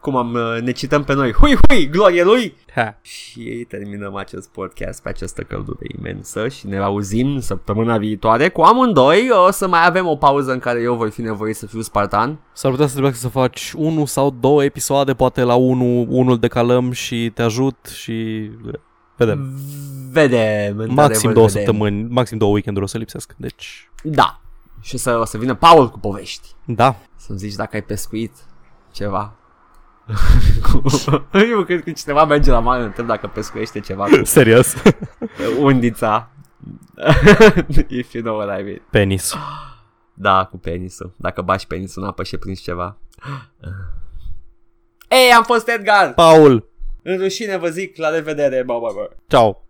Cum am, uh, ne cităm pe noi. Hui, hui, glorie lui! Ha. Și terminăm acest podcast pe această căldură imensă și ne auzim săptămâna viitoare cu amândoi. O să mai avem o pauză în care eu voi fi nevoit să fiu spartan. S-ar putea să trebuiască să faci unul sau două episoade, poate la unul, unul decalăm și te ajut și vedem. Vedem. Maxim într-adevăr, două vedem. săptămâni, maxim două weekenduri o să lipsesc. Deci, Da. Și o să, o să vină Paul cu povești. da, Să-mi zici dacă ai pescuit ceva. Eu cred că cineva merge la mare, întreb dacă pescuiește ceva cu serios. undița. If you know what I mean. Penis. Da, cu penisul. Dacă bași penisul în apă și prins ceva. Ei, am fost Edgar! Paul, În rușine vă zic la revedere, bă, bă, bă. ciao.